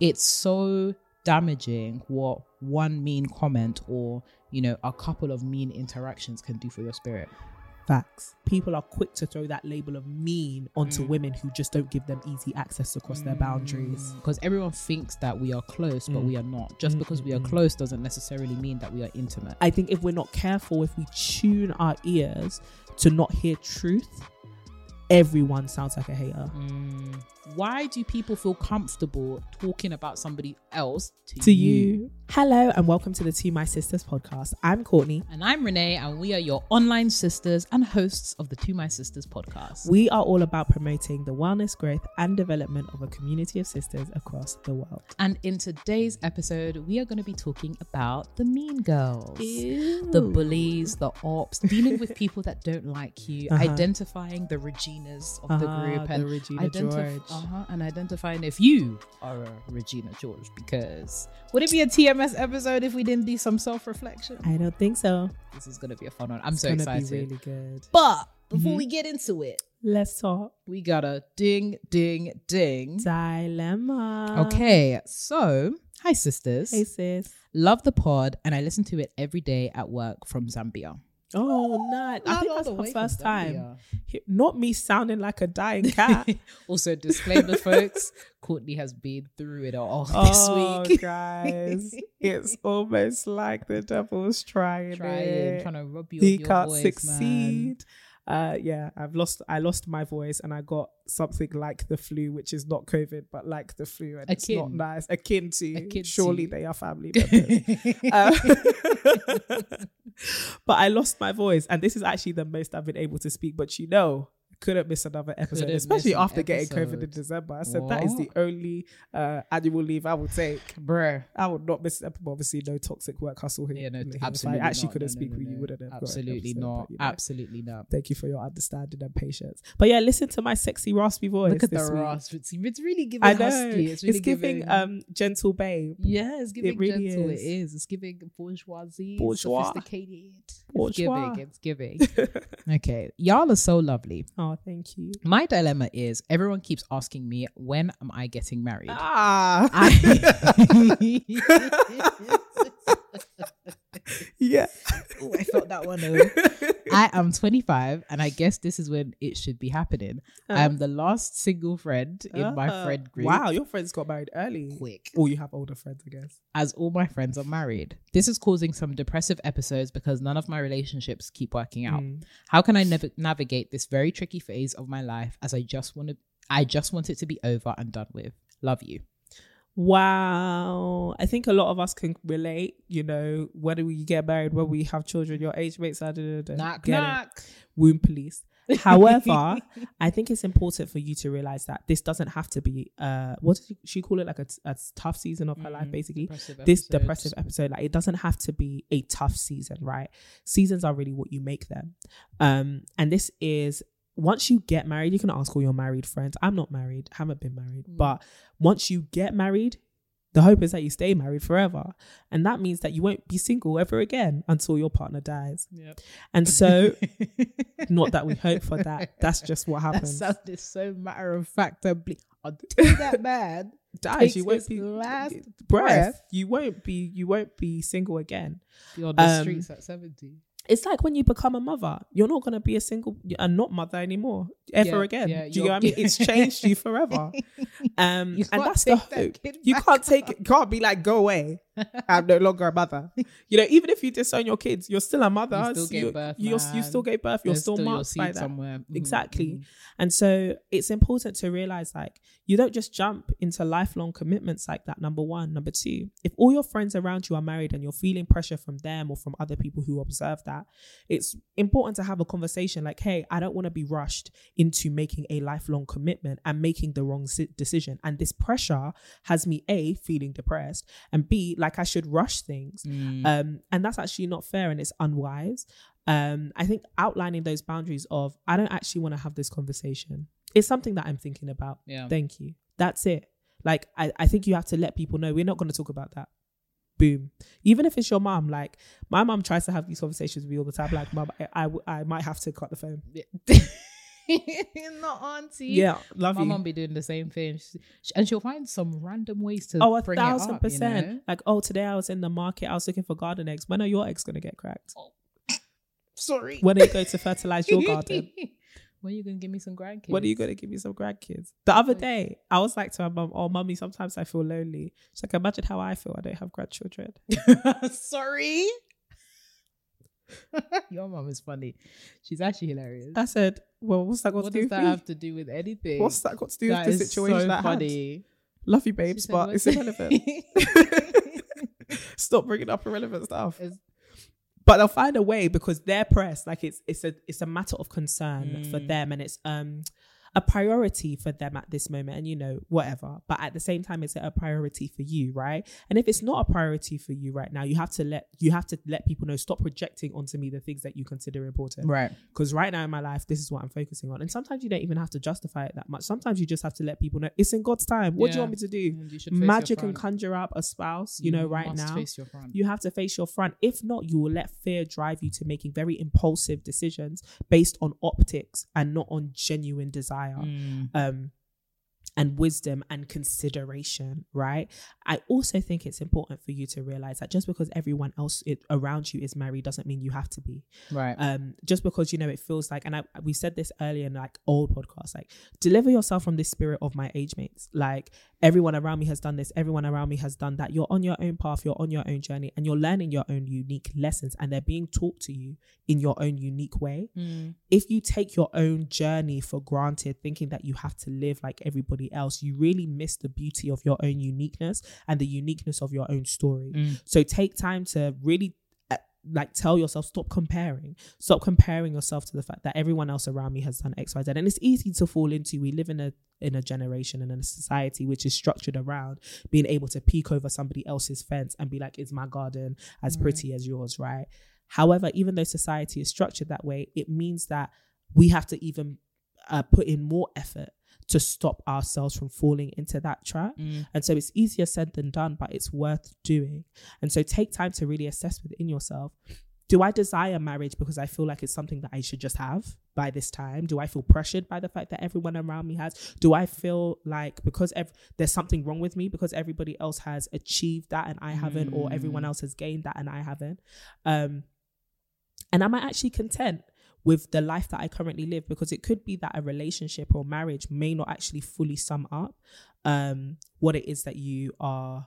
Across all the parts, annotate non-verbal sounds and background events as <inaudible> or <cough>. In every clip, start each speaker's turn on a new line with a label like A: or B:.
A: It's so damaging what one mean comment or you know a couple of mean interactions can do for your spirit
B: Facts. People are quick to throw that label of mean onto
A: Mm.
B: women who just don't give them easy access across their boundaries.
A: because everyone thinks that we are close but
B: Mm.
A: we are not just
B: Mm,
A: because we are
B: mm, mm.
A: close doesn't necessarily mean that we are intimate
B: I think if we're not careful, if we tune our ears to not hear truth, everyone sounds like a hater.
A: Mm. why do people feel comfortable talking about somebody else to,
B: To you. Hello and welcome to the To My Sisters podcast. I'm Courtney.
A: and i'm renee and we are your online sisters and hosts of the to my sisters podcast
B: We are all about promoting the wellness, growth, and development of a community of sisters across the world.
A: and in today's episode we are going to be talking about the mean girls the bullies, the ops, dealing with <laughs> people that don't like you,
B: Uh-huh.
A: identifying the Reginas of the
B: Ah,
A: group,
B: the
A: and
B: Regina George.
A: uh-huh, and identifying if you are a Regina George. Because would it be a TMS episode if we didn't do some self reflection?
B: I don't think so.
A: This is gonna be a fun one. I'm
B: It's
A: so excited.
B: be really good.
A: but before
B: Mhm.
A: we get into it,
B: Let's talk
A: we got a ding, ding, ding.
B: dilemma.
A: Okay, so hi sisters,
B: Hey sis.
A: love the pod, and I listen to it every day at work from Zambia.
B: Oh, nice. I think that's
A: the
B: my first time. He- Not me sounding like a dying cat. <laughs>
A: also, disclaimer, folks. Courtney has been through it all <laughs>
B: oh,
A: this week.
B: guys, it's <laughs> almost like the devil's trying,
A: trying,
B: it.
A: trying to rob you
B: he
A: your
B: can't
A: voice,
B: succeed. Uh, yeah, I've lost. I lost my voice, and I got something like the flu, which is not COVID, but like the flu, and it's not nice. Akin to.
A: Akin
B: surely
A: to.
B: they are family members. Uh, but I lost my voice, and this is actually the most I've been able to speak. But you know, couldn't miss another episode,
A: Couldn't
B: especially after getting COVID in. December. I said that is the only uh, annual leave I will take. <laughs>
A: Bruh.
B: I would not miss. But obviously, no toxic work hustle here.
A: Yeah, no.
B: If
A: absolutely.
B: I actually
A: not.
B: couldn't
A: No,
B: speak
A: no,
B: with you, wouldn't have.
A: Absolutely
B: episode,
A: not.
B: but, you know,
A: Absolutely not.
B: Thank you for your understanding and patience. But yeah, listen to my sexy raspy voice.
A: Look at the raspy. It's really giving
B: I know
A: husky. It's, really
B: giving, um gentle babe.
A: Yeah, it's giving
B: really
A: gentle.
B: is.
A: It is. It's giving bourgeoisie,
B: Bourgeois.
A: sophisticated.
B: Bourgeois.
A: It's giving. It's <laughs> giving. okay, y'all are so lovely.
B: oh, thank you.
A: My dilemma is everyone keeps asking me when am I getting married.
B: Ah,
A: I, <laughs> <laughs>
B: yeah.
A: Ooh, I felt that one. Over. I am 25, and I guess this is when it should be happening. I'm the last single friend in my
B: Ah.
A: friend group.
B: Wow, your friends got married early.
A: Quick.
B: Or you have older friends, I guess.
A: as all my friends are married. This is causing some depressive episodes because none of my relationships keep working out.
B: Mm.
A: How can I nav- navigate this very tricky phase of my life as I just want to I just want it to be over and done with. Love you.
B: Wow. I think a lot of us can relate, you know, whether we get married, when we have children, your age mates are
A: Knock
B: it.
A: knock.
B: womb police. However, <laughs> I think it's important for you to realize that this doesn't have to be uh what did she call it like a tough season of her life
A: Mm,
B: basically.
A: depressive
B: This
A: episodes.
B: depressive episode like it doesn't have to be a tough season, right? Seasons are really what you make them. Um and this is once you get married, you can ask all your married friends. I'm not married, haven't been married,
A: Mm.
B: but once you get married, the hope is that you stay married forever. And that means that you won't be single ever again until your partner dies.
A: Yep.
B: And so <laughs> not that we hope for that. That's just what
A: That
B: happens.
A: sounded so matter of fact. Until <laughs> that man
B: Dies, you won't be
A: last
B: breath.
A: breath.
B: You won't be. You won't be single again.
A: be on the
B: Um,
A: streets at 70.
B: It's like when you become a mother. You're not gonna be a single and not mother anymore ever
A: Yeah,
B: again.
A: yeah,
B: Do you know what I mean? It's <laughs> changed you forever. <laughs> Um,
A: You
B: and that's the
A: take that
B: You
A: back.
B: can't take it. Can't be like go away. <laughs> I'm no longer a mother. <laughs> You know, even if you disown your kids, you're still a mother.
A: You still gave
B: You're-
A: birth,
B: you're- you still gave birth. You're
A: There's
B: still
A: your
B: marked by that.
A: somewhere. Mhm,
B: Exactly.
A: mhm.
B: And so it's important to realize like you don't just jump into lifelong commitments like that. Number one. Number two, if all your friends around you are married and you're feeling pressure from them or from other people who observe that, it's important to have a conversation like, hey, I don't want to be rushed into making a lifelong commitment and making the wrong si- decision. And this pressure has me A, feeling depressed, and B, like I should rush things.
A: Mm.
B: Um, and that's actually not fair and it's unwise. Um, I think outlining those boundaries of I don't actually want to have this conversation is something that I'm thinking about.
A: Yeah.
B: Thank you. That's it. Like I, I think you have to let people know we're not going to talk about that. Boom. Even if it's your mom, like my mom tries to have these conversations with me all the time. Like, mom, I, I, I might have to cut the phone. <laughs> <laughs>
A: Not auntie.
B: Yeah, love
A: My
B: you.
A: mom be doing the same thing, She- and she'll find some random ways to
B: Oh, a thousand
A: up, you
B: percent.
A: know?
B: Like, oh, today I was in the market. I was looking for garden eggs. When are your eggs gonna get cracked?
A: Oh, <laughs> sorry.
B: When are you going to fertilize your garden? <laughs>
A: when are you gonna give me some grandkids?
B: When are you going to give me some grandkids? The other day, I was like to my mum, "Oh, mummy, sometimes I feel lonely." She's like, "Imagine how I feel. I don't have grandchildren."
A: Sorry. Your mom is funny. She's actually hilarious.
B: I said, "Well, what's that got
A: what
B: to do What
A: does
B: with
A: that
B: me?
A: have to do with anything?
B: What's that got to do
A: That
B: with the situation
A: so
B: that I had? Love you, babes,
A: said,
B: but it's irrelevant. <laughs> Stop bringing up irrelevant stuff.
A: It's-
B: but they'll find a way because they're pressed. Like it's it's a it's a matter of concern for
A: Mm.
B: them, and it's um a priority for them at this moment. And you know whatever, but at the same time, it's a priority for you, right? And if it's not a priority for you right now, you have to let you have to let people know. Stop projecting onto me the things that you consider important,
A: right.
B: because right now in my life, this is what I'm focusing on. And sometimes you don't even have to justify it that much. Sometimes you just have to let people know it's in God's time. What do you want me to do?
A: And you should face your
B: Magic and conjure up a spouse, you know, right now.
A: face your front.
B: You have to face your front. If not, you will let fear drive you to making very impulsive decisions based on optics and not on genuine desire.
A: Mm.
B: Um, and wisdom and consideration, right? I also think it's important for you to realize that just because everyone else it, around you is married doesn't mean you have to be
A: right.
B: um just because you know it feels like and I we said this earlier in like old podcasts like deliver yourself from this spirit of my age mates like everyone around me has done this everyone around me has done that you're on your own path you're on your own journey and you're learning your own unique lessons and they're being taught to you in your own unique way
A: Mm.
B: if you take your own journey for granted, thinking that you have to live like everybody else, you really miss the beauty of your own uniqueness and the uniqueness of your own story.
A: Mm.
B: So take time to really uh, like tell yourself stop comparing. Stop comparing yourself to the fact that everyone else around me has done xyz and it's easy to fall into we live in a in a generation and in a society which is structured around being able to peek over somebody else's fence and be like is my garden as pretty as yours? Right? However even though society is structured that way it means that we have to even uh, put in more effort to stop ourselves from falling into that trap
A: Mm.
B: and so it's easier said than done, but it's worth doing. And so take time to really assess within yourself. Do I desire marriage because I feel like it's something that I should just have by this time? Do I feel pressured by the fact that everyone around me has? Do I feel like because ev- there's something wrong with me because everybody else has achieved that and I haven't, or everyone else has gained that and I haven't? Um, and am I actually content with the life that I currently live? Because it could be that a relationship or marriage may not actually fully sum up um, what it is that you are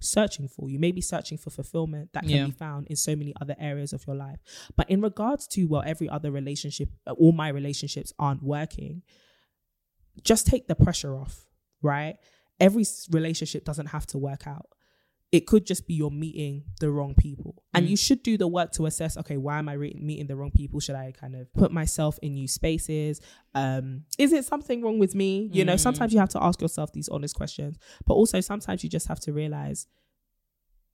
B: searching for. You may be searching for fulfillment that can
A: Yeah.
B: be found in so many other areas of your life. But in regards to, well, every other relationship, uh, all my relationships aren't working, just take the pressure off, right? Every relationship doesn't have to work out. It could just be you're meeting the wrong people. And
A: Mm.
B: you should do the work to assess, okay, why am I re- meeting the wrong people? Should I kind of put myself in new spaces? Um, is it something wrong with me? You know,
A: Mm.
B: sometimes you have to ask yourself these honest questions, but also sometimes you just have to realize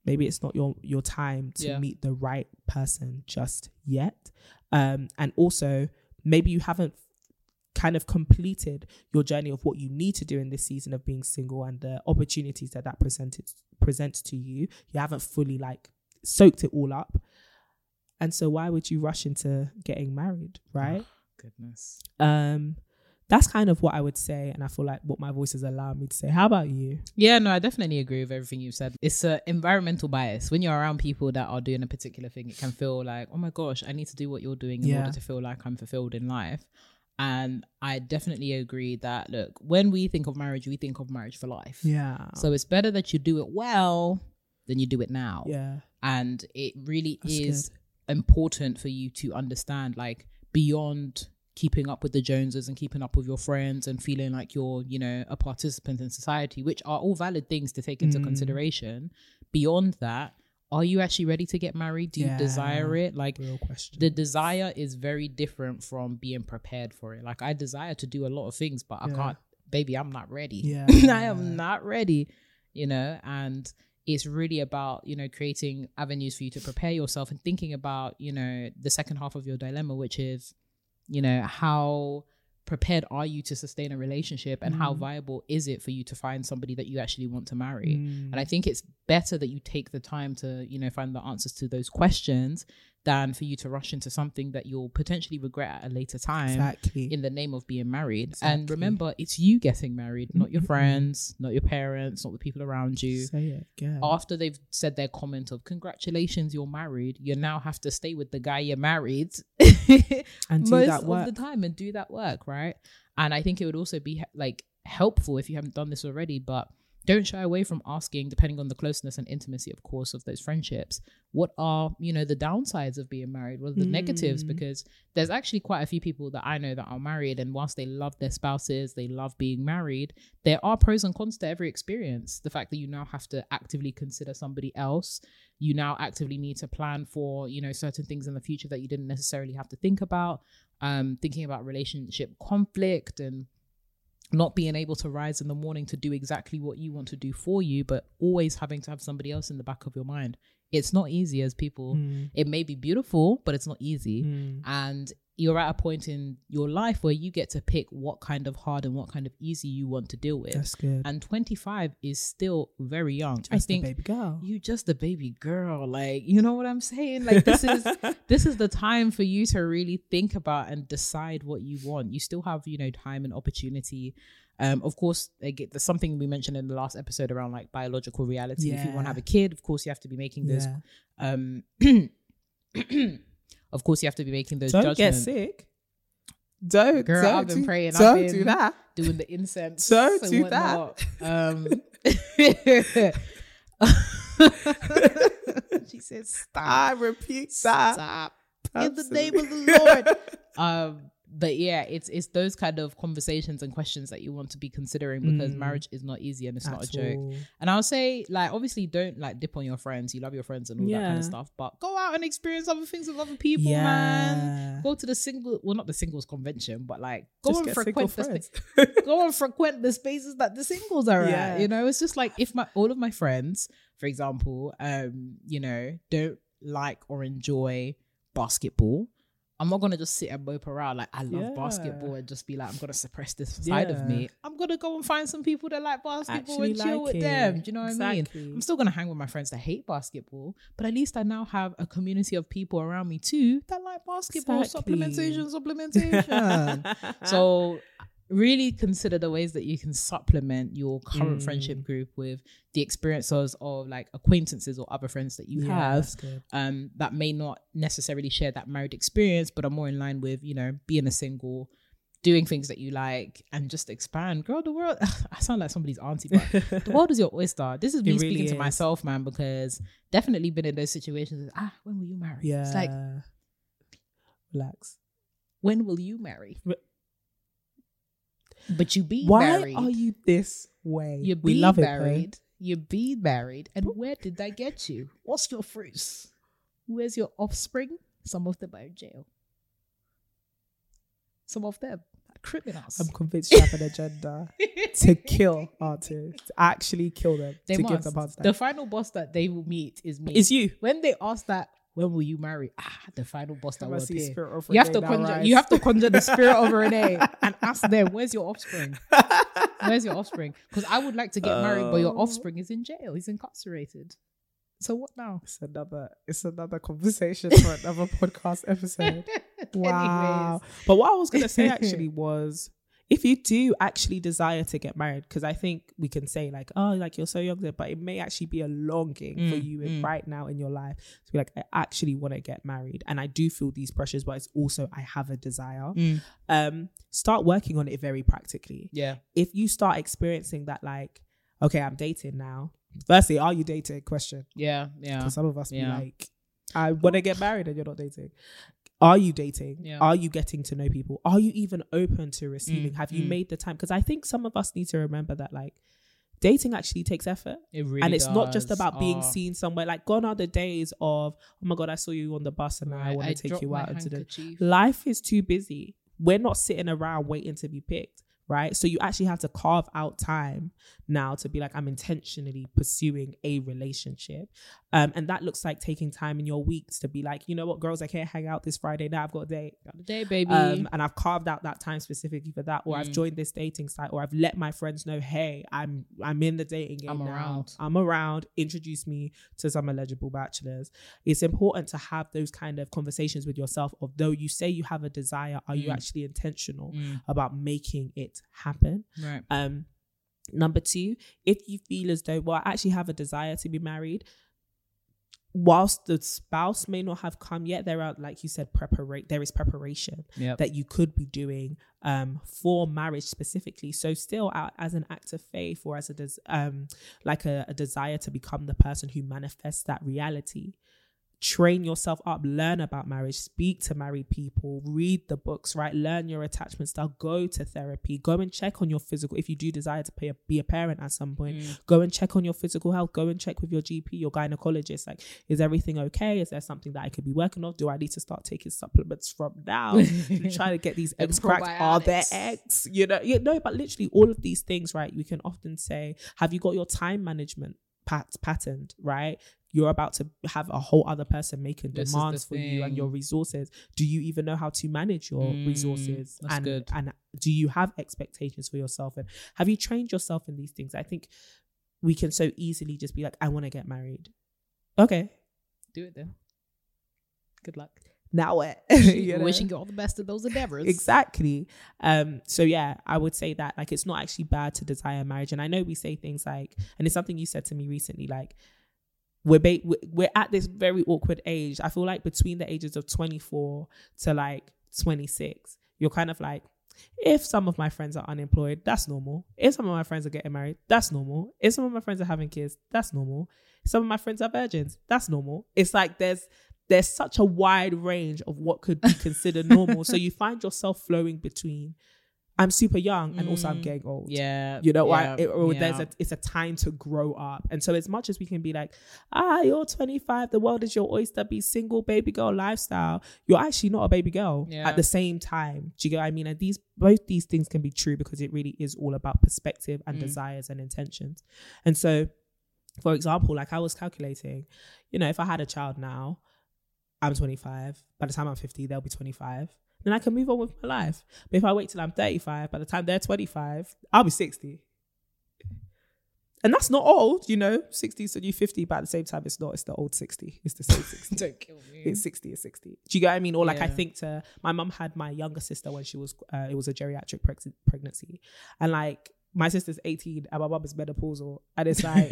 B: maybe it's not your your time to
A: Yeah.
B: meet the right person just yet. Um, and also maybe you haven't kind of completed your journey of what you need to do in this season of being single and the opportunities that that presented presents to you you haven't fully like soaked it all up and so why would you rush into getting married right
A: Goodness.
B: um that's kind of what i would say and i feel like what my voice has allowed me to say how about you
A: Yeah, no, I definitely agree with everything you've said. It's a environmental bias. When you're around people that are doing a particular thing, it can feel like, oh my gosh, I need to do what you're doing in
B: Yeah.
A: order to feel like I'm fulfilled in life. And I definitely agree that look, when we think of marriage, we think of marriage for life.
B: yeah
A: So it's better that you do it well than you do it now.
B: Yeah.
A: And it really
B: That's
A: is
B: good.
A: important for you to understand, like, beyond keeping up with the Joneses and keeping up with your friends and feeling like you're, you know, a participant in society, which are all valid things to take into
B: Mm.
A: consideration. Beyond that, are you actually ready to get married? Do you
B: Yeah.
A: desire it? Like, the desire is very different from being prepared for it. Like I desire to do a lot of things, but I
B: Yeah.
A: can't, baby, I'm not ready.
B: Yeah. <laughs>
A: I am not ready, you know, and it's really about, you know, creating avenues for you to prepare yourself and thinking about, you know, the second half of your dilemma, which is, you know, how prepared are you to sustain a relationship and how
B: Mm.
A: viable is it for you to find somebody that you actually want to marry?
B: Mm.
A: And I think it's better that you take the time to, you know, find the answers to those questions than for you to rush into something that you'll potentially regret at a later time
B: exactly.
A: in the name of being married. And remember, it's you getting married, not your
B: Mhm.
A: friends, not your parents, not the people around you.
B: Say it again.
A: After they've said their comment of congratulations, you're married, you now have to stay with the guy you're married <laughs>
B: And do
A: most
B: that
A: of the time and do that work, right? And I think it would also be like helpful if you haven't done this already, but don't shy away from asking, depending on the closeness and intimacy, of course, of those friendships. What are you know the downsides of being married? What are the negatives?
B: Mm.
A: Because there's actually quite a few people that I know that are married, and whilst they love their spouses, they love being married. There are pros and cons to every experience. The fact that you now have to actively consider somebody else, you now actively need to plan for you know certain things in the future that you didn't necessarily have to think about. Um, thinking about relationship conflict and not being able to rise in the morning to do exactly what you want to do for you, but always having to have somebody else in the back of your mind. It's not easy as people.
B: Mm.
A: It may be beautiful, but it's not easy.
B: Mm.
A: And you're at a point in your life where you get to pick what kind of hard and what kind of easy you want to deal with.
B: That's good.
A: And 25 is still very young. I
B: Just a
A: think
B: baby girl.
A: you just a baby girl like you know what i'm saying like this is <laughs> this is the time for you to really think about and decide what you want you still have you know time and opportunity um of course there's something we mentioned in the last episode around like biological reality if you want to have a kid of course you have to be making those
B: Yeah.
A: um <clears throat> <clears throat> <coughs> of course you have to be making those
B: Don't get sick. Don't.
A: Girl,
B: don't
A: I've been
B: do,
A: praying, I've
B: Don't
A: been-
B: do that.
A: doing the incense <laughs>
B: Don't do that. <laughs>
A: um <laughs> she said stop
B: I repeat that.
A: Stop. In the name of the Lord. um, but yeah, it's it's those kind of conversations and questions that you want to be considering because
B: Mm.
A: marriage is not easy and it's not a
B: At
A: joke.
B: all.
A: And I'll say, like, obviously, don't like dip on your friends. You love your friends and all that kind of stuff, but go out and experience other things with other people, man. Go to the single, well, not the singles convention, but like go
B: Just
A: and frequent the spa- go and frequent the spaces that the singles are
B: Yeah.
A: at. You know, it's just like if my all of my friends, for example, um, you know, don't like or enjoy basketball. I'm not gonna just sit and mope around like I love
B: Yeah.
A: basketball and just be like I'm gonna suppress this side of me. I'm gonna go and find some people that like basketball
B: Actually
A: and chill
B: like
A: with them. Do you know what I mean? I'm still gonna hang with my friends that hate basketball, but at least I now have a community of people around me too that like basketball.
B: Exactly.
A: Supplementation, supplementation. <laughs> so really consider the ways that you can supplement your current
B: Mm.
A: friendship group with the experiences of like acquaintances or other friends that you
B: Yeah,
A: have um that may not necessarily share that married experience but are more in line with you know being a single doing things that you like and just expand girl the world <laughs> i sound like somebody's auntie but the world is your <laughs> oyster this is me
B: It
A: speaking
B: really
A: to myself man because definitely been in those situations ah when will you marry
B: Yeah.
A: it's like
B: relax.
A: when will you marry but you be
B: Why
A: married
B: are you this way?
A: You
B: we
A: be
B: love
A: married.
B: it.
A: You be married. And where did that get you? What's your fruits? Where's your offspring? Some of them are in jail. Some of them are criminals.
B: I'm convinced you have an agenda <laughs> to kill artists, actually kill them,
A: they
B: to
A: must.
B: give them
A: the final boss that they will meet is me.
B: It's you.
A: When they ask that, when will you marry? Ah, the final boss that will
B: see
A: appear.
B: spirit of
A: You have to conjure.
B: rise.
A: You have to conjure the spirit of Renee <laughs> and ask them, "Where's your offspring? Where's your offspring?" Because I would like to get married, but your
B: Oh.
A: offspring is in jail. He's incarcerated. So what now?
B: It's another. It's another conversation for another <laughs> podcast episode. Wow.
A: Anyways.
B: But what I was gonna say <laughs> actually was, if you do actually desire to get married, because I think we can say like, oh, like you're so young, there, but it may actually be a longing for
A: Mm,
B: you
A: mm.
B: right now in your life to be like, I actually want to get married, and I do feel these pressures, but it's also I have a desire.
A: Mm.
B: Um, start working on it very practically
A: Yeah.
B: if you start experiencing that like okay i'm dating now Firstly, are you dating? Question.
A: Yeah, yeah.
B: Some of us
A: Yeah.
B: be like, I want to get married and you're not dating. Are you dating?
A: Yeah.
B: Are you getting to know people? Are you even open to receiving?
A: Mm,
B: Have you
A: mm.
B: made the time? Because I think some of us need to remember that like dating actually takes effort.
A: It really
B: and it's not just
A: does.
B: about being
A: Oh.
B: seen somewhere. Like gone are the days of, oh my god, I saw you on the bus and now I want to take you out into the life is too busy. We're not sitting around waiting to be picked, right? So you actually have to carve out time now to be like, I'm intentionally pursuing a relationship. Um, and that looks like taking time in your weeks to be like, you know what, girls, I can't hang out this Friday. Now I've got a date.
A: Got a day, baby.
B: Um, and I've carved out that time specifically for that, or I've
A: Mm.
B: joined this dating site, or I've let my friends know, hey, I'm I'm in the dating game
A: I'm
B: now.
A: around.
B: I'm around. Introduce me to some eligible bachelors. It's important to have those kind of conversations with yourself. Although you say you have a desire, are you
A: Mm.
B: actually intentional
A: Mm,
B: about making it happen?
A: right.
B: Um, number two, if you feel as though, well, I actually have a desire to be married, whilst the spouse may not have come yet, there are, like you said, preparation. There is preparation
A: Yep.
B: that you could be doing um, for marriage specifically. So, still, out as an act of faith or as a des- um, like a, a desire to become the person who manifests that reality. Train yourself up, learn about marriage, speak to married people, read the books, right? Learn your attachment style, go to therapy, go and check on your physical. If you do desire to pay a, be a parent at some point,
A: Mm.
B: go and check on your physical health, go and check with your GP, your gynecologist. Like, is everything okay? Is there something that I could be working on? Do I need to start taking supplements from now <laughs> to try to get these eggs cracked? Are there eggs? You know, you know, but literally all of these things, right? We can often say, have you got your time management pat- patterned, right? You're about to have a whole other person making
A: This is
B: demands for you and your resources. Do you even know how to manage your
A: Mm,
B: resources?
A: that's
B: and
A: good.
B: and do you have expectations for yourself? And have you trained yourself in these things? I think we can so easily just be like, I want to get married. Okay,
A: Do it then. Good luck.
B: Now what? <laughs> You know?
A: Wishing you all the best of those endeavors.
B: Exactly. Um, so yeah, I would say that like it's not actually bad to desire marriage. And I know we say things like, and it's something you said to me recently, like we're ba- we- we're at this very awkward age. I feel like between the ages of 24 to like 26, you're kind of like, if some of my friends are unemployed, that's normal. If some of my friends are getting married, that's normal. If some of my friends are having kids, that's normal. If some of my friends are virgins, that's normal. It's like there's there's such a wide range of what could be considered normal. so you <laughs> find yourself flowing between I'm super young and also I'm
A: Mm.
B: getting old.
A: Yeah.
B: You know,
A: yeah,
B: why it, or there's a it's a time to grow up. And so as much as we can be like, ah, you're 25, the world is your oyster, be single baby girl lifestyle, you're actually not a baby girl
A: Yeah.
B: at the same time. Do you get what I mean? And these both these things can be true because it really is all about perspective and
A: Mm.
B: desires and intentions. And so, for example, like I was calculating, you know, if I had a child now, I'm 25. By the time I'm 50, they'll be 25. Then I can move on with my life. But if I wait till I'm 35, by the time they're 25, I'll be 60. And that's not old, you know. 60 is the new 50, but at the same time, it's not. It's the old 60. It's the same 60. <laughs>
A: Don't kill me.
B: it's 60 is 60. Do you get what I mean? Or like I think to my mum had my younger sister when she was, uh, it was a geriatric preg- pregnancy. And like my sister's 18 and my mum is menopausal. And it's like,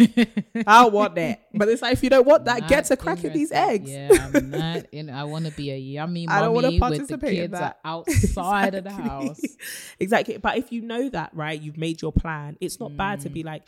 B: <laughs> I want that. But it's like, if you don't want that, get
A: Not
B: to cracking these eggs.
A: Yeah, I'm not <laughs> in. I want to be a yummy
B: I don't
A: with the
B: participate in
A: kids
B: that. <laughs>
A: outside of the house.
B: exactly. But if you know that, right, you've made your plan, it's not bad to
A: Mm.
B: be like,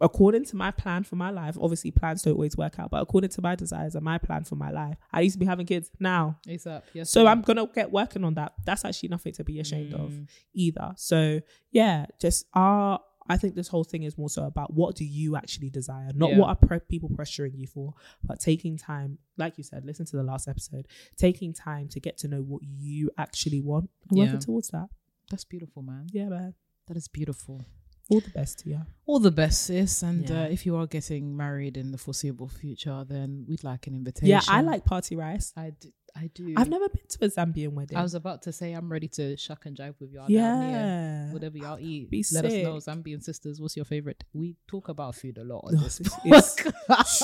B: according to my plan for my life, obviously plans don't always work out, but according to my desires and my plan for my life, I used to be having kids now.
A: ASAP. Yes.
B: So. I'm gonna get working on that. That's actually nothing to be ashamed of
A: Mm.
B: either. So yeah, just our I think this whole thing is more so about what do you actually desire, not
A: Yeah.
B: what are pre- people pressuring you for, but taking time, like you said, listen to the last episode, taking time to get to know what you actually want and
A: Yeah.
B: working towards that.
A: That's beautiful, man.
B: Yeah, man.
A: That is beautiful.
B: All the best to you.
A: All the best, sis. And
B: Yeah.
A: uh, if you are getting married in the foreseeable future, then we'd like an invitation.
B: Yeah, I like party rice.
A: I do. I do.
B: I've never been to a Zambian wedding.
A: I was about to say I'm ready to shuck and jive with y'all
B: yeah.
A: Whatever y'all eat,
B: Be
A: let us know. Zambian sisters, what's your favorite? We talk about food a lot on <laughs> this.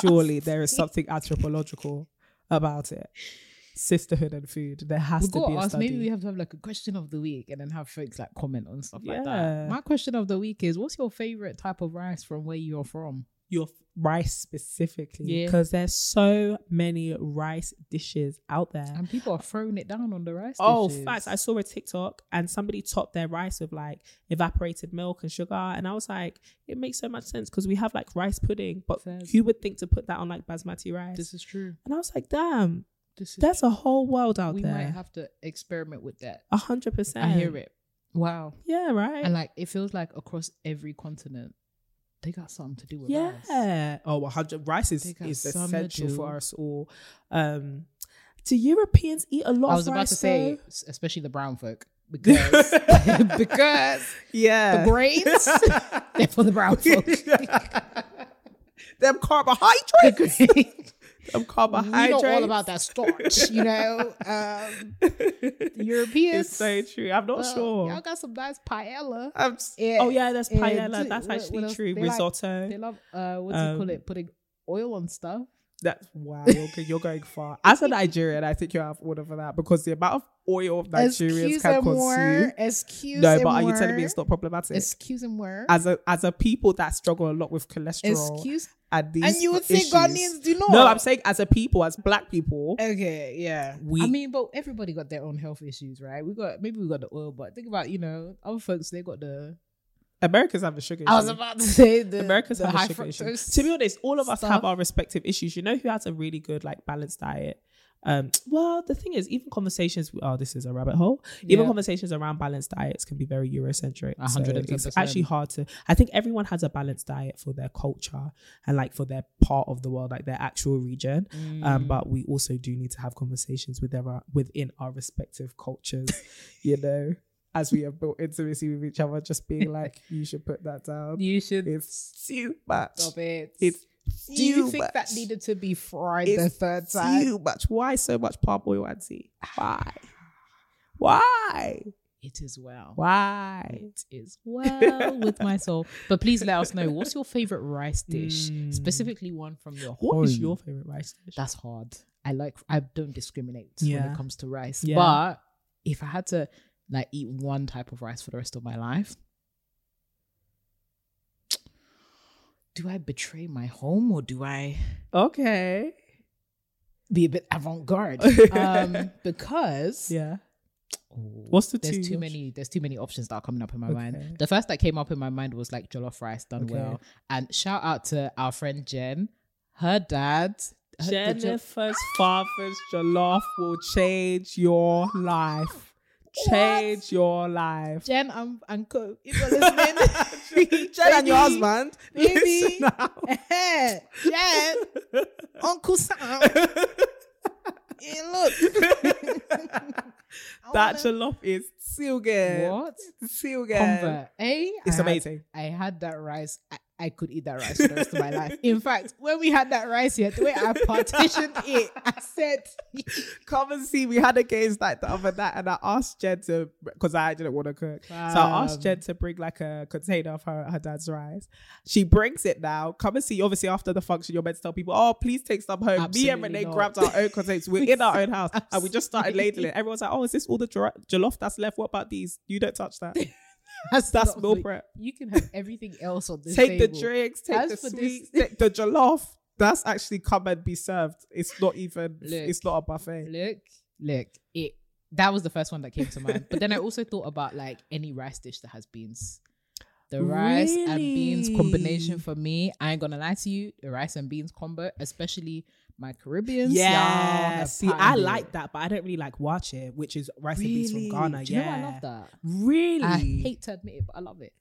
B: Surely there is something anthropological about it. Sisterhood and food. There has
A: We've
B: to be a
A: ask.
B: study.
A: Maybe we have to have like a question of the week and then have folks like comment on stuff like that. My question of the week is: What's your favorite type of rice from where you're from?
B: your f- rice specifically
A: Yeah.
B: because there's so many rice dishes out there.
A: And people are throwing it down on the rice.
B: Oh,
A: dishes.
B: facts! I saw a TikTok and somebody topped their rice with like evaporated milk and sugar, and I was like, it makes so much sense because we have like rice pudding, but who would think to put that on like basmati rice?
A: This is true.
B: and I was like, damn,
A: This is
B: there's a whole world out
A: we
B: there.
A: might have to experiment with that.
B: A hundred percent.
A: I hear it. Wow.
B: Yeah, right.
A: And like it feels like across every continent, they got something to do with rice.
B: yeah. Oh, 100. Rice is, is essential for us all. Um, do Europeans eat a lot
A: I was about
B: rice,
A: to say,
B: though?
A: especially the brown folk, <laughs> because <laughs> because
B: Yeah.
A: the grains <laughs> they're for the brown folk.
B: Them carbohydrates.
A: The grains.
B: Them
A: we
B: carbohydrates.
A: know all about that starch, you know. Um, the <laughs> Europeans.
B: It's so true. I'm not
A: well,
B: sure.
A: Y'all got some nice paella.
B: I'm
A: Yeah,
B: oh yeah, that's paella. That's
A: what-
B: actually
A: what
B: true.
A: They like-
B: Risotto.
A: They love uh, what do you call
B: Um,
A: it? Putting oil on stuff.
B: That's wow. You're, you're going far. As a Nigerian, I think you have order for that because the amount of oil of Nigerians
A: Excuse
B: can consume.
A: Excuse
B: No, but are you telling me it's not problematic?
A: Excuse them more.
B: as a as a people that struggle a lot with cholesterol
A: Excuse.
B: and these
A: And you would say
B: issues-
A: Ghanaians do not.
B: No, I'm saying as a people, as black people,
A: Okay, yeah.
B: We-
A: I mean, but everybody got their own health issues, right? We got maybe we got the oil, but think about you know other folks they got the.
B: Americans have the sugar.
A: I was about to say the
B: Americans
A: the
B: have a sugar issue. To be honest, all of us have our respective issues. You know who has a really good like balanced diet? Um, well, the thing is, even conversations. Oh, this is a rabbit hole. Even
A: Yeah.
B: conversations around balanced diets can be very Eurocentric.
A: A
B: So
A: hundred and ten
B: it's actually hard to. I think everyone has a balanced diet for their culture and like for their part of the world, like their actual region.
A: Mm.
B: Um, but we also do need to have conversations with our within our respective cultures. <laughs> you know, as we have built intimacy with each other, just being <laughs> like, you should put that down.
A: You should
B: It's too much.
A: stop it.
B: It's
A: Do you think that needed to be fried
B: It's
A: the third time?
B: too much. Why so much palm oil, Auntie? Why? Why?
A: It is well.
B: Why?
A: It is well with my soul. <laughs> But please let us know what's your favorite rice dish,
B: Mm.
A: specifically one from your
B: What is
A: home.
B: your favorite rice dish?
A: That's hard. I like. I don't discriminate when it comes to rice.
B: Yeah.
A: But if I had to like eat one type of rice for the rest of my life, do I betray my home or do I
B: okay.
A: be a bit avant-garde? <laughs> um, because
B: Yeah.
A: Oh,
B: What's the
A: there's too
B: options?
A: many there's too many options that are coming up in my
B: Okay.
A: mind the first that came up in my mind was like jollof rice done
B: Okay.
A: well and shout out to our friend jen her dad her- the jo-
B: Jennifer's father's jollof will change your life. Change your life.
A: jen and uncle if you're listening <laughs>
B: Jen and your husband.
A: baby. jen <laughs> uncle sam yeah, look <laughs>
B: that jollof is still good.
A: what
B: Still good.
A: convert eh
B: It's
A: I had-
B: amazing.
A: I had that rice. I, I could eat that rice for the rest of my life. In fact, when we had that rice here, the way I partitioned it, I said,
B: Come and see. We had a games night the other night, and I asked Jen to because I didn't want to cook. so I asked. Jen to bring like a container of her, her dad's rice. She brings it now. Come and see. Obviously, after the function, you're meant to tell people, "Oh, please take some home." Me and Renee
A: not.
B: grabbed our own containers. We're <laughs> in our own house, and we just started
A: Absolutely.
B: ladling. Everyone's like, "Oh, is this all the jollof that's left? What about these? You don't touch that. <laughs> <laughs>
A: that's,
B: That's meal prep.
A: You can have everything else on this
B: take the
A: table.
B: drinks, take
A: As
B: the
A: for this-
B: take the jollof." That's actually come and be served. It's not even.
A: Look.
B: it's not a buffet.
A: Look, look, it. That was the first one that came to mind. But then I also thought about like any rice dish that has beans. The rice and beans combination for me, I ain't gonna lie to you, the rice and beans combo, especially my Caribbean.
B: Yeah, see, I like
A: it.
B: that, but I don't really like waakye, which is rice and beans from Ghana.
A: Do you
B: yeah,
A: know I love that?
B: Really,
A: I hate to admit it, but I love it.